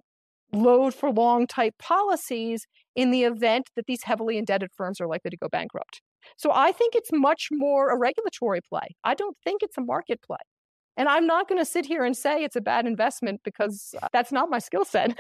low for long type policies in the event that these heavily indebted firms are likely to go bankrupt. So I think it's much more a regulatory play. I don't think it's a market play. And I'm not going to sit here and say it's a bad investment because uh, that's not my skill set.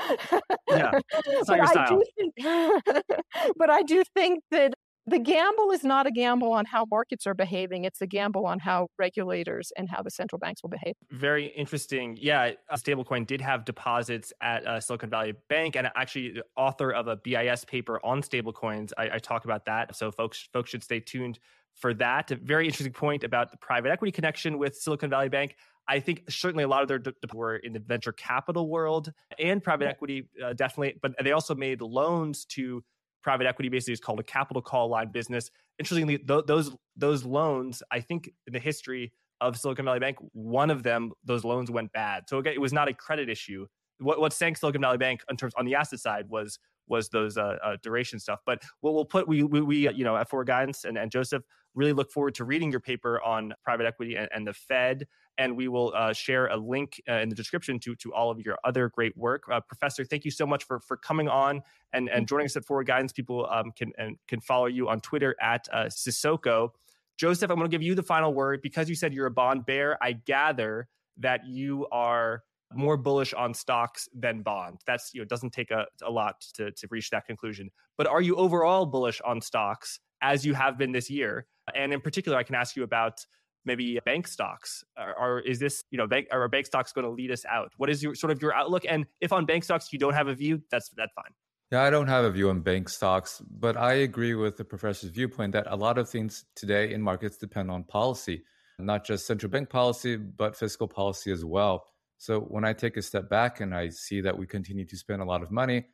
yeah, it's not your style. I think, but I do think that the gamble is not a gamble on how markets are behaving. It's a gamble on how regulators and how the central banks will behave. Very interesting. Yeah, stablecoin did have deposits at uh, Silicon Valley Bank, and actually, author of a BIS paper on stablecoins. I, I talk about that, so folks folks should stay tuned for that. A very interesting point about the private equity connection with Silicon Valley Bank. I think certainly a lot of their de- were in the venture capital world and private equity, uh, definitely, but they also made loans to private equity basically is called a capital call line business. Interestingly, th- those those loans, I think in the history of Silicon Valley Bank, one of them those loans went bad. So again, it was not a credit issue. What what sank Silicon Valley Bank in terms on the asset side was was those uh, uh, duration stuff. But what we'll put we we, we you know at Forward Guidance and, and Joseph really look forward to reading your paper on private equity and, and the Fed. And we will uh, share a link uh, in the description to, to all of your other great work. Uh, Professor, thank you so much for, for coming on and, and joining us at Forward Guidance. People um, can, and, can follow you on Twitter at uh, Sissoko. Joseph, I'm going to give you the final word. Because you said you're a bond bear, I gather that you are more bullish on stocks than bonds. That's you know, it doesn't take a, a lot to, to reach that conclusion. But are you overall bullish on stocks as you have been this year? And in particular, I can ask you about maybe bank stocks. Or, is this you know bank are bank stocks going to lead us out? What is your sort of your outlook? And if on bank stocks you don't have a view that's that's fine. Yeah i don't have a view on bank stocks but i agree with the professor's viewpoint that a lot of things today in markets depend on policy not just central bank policy but fiscal policy as well. So when i take a step back and i see that we continue to spend a lot of money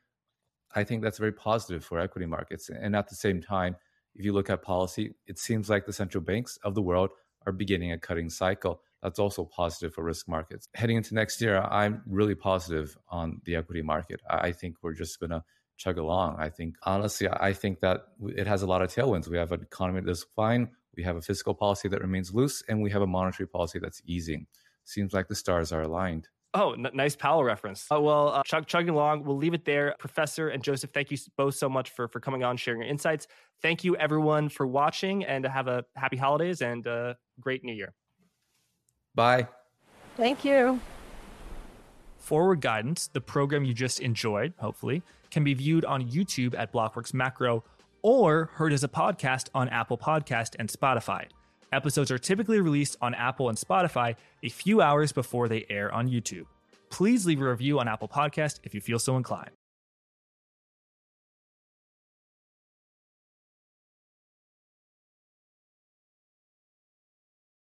i think that's very positive for equity markets. And at the same time if you look at policy, it seems like the central banks of the world are beginning a cutting cycle. That's also positive for risk markets. Heading into next year, I'm really positive on the equity market. I think we're just going to chug along. I think, honestly, I think that it has a lot of tailwinds. We have an economy that's fine, we have a fiscal policy that remains loose, and we have a monetary policy that's easing. Seems like the stars are aligned. Oh, n- nice Powell reference. Oh, well, uh, chug- chugging along, we'll leave it there. Professor and Joseph, thank you both so much for, for coming on, sharing your insights. Thank you, everyone, for watching, and have a happy holidays and a great new year. Bye. Thank you. Forward Guidance, the program you just enjoyed, hopefully, can be viewed on YouTube at Blockworks Macro or heard as a podcast on Apple Podcast and Spotify. Episodes are typically released on Apple and Spotify a few hours before they air on YouTube. Please leave a review on Apple Podcast if you feel so inclined.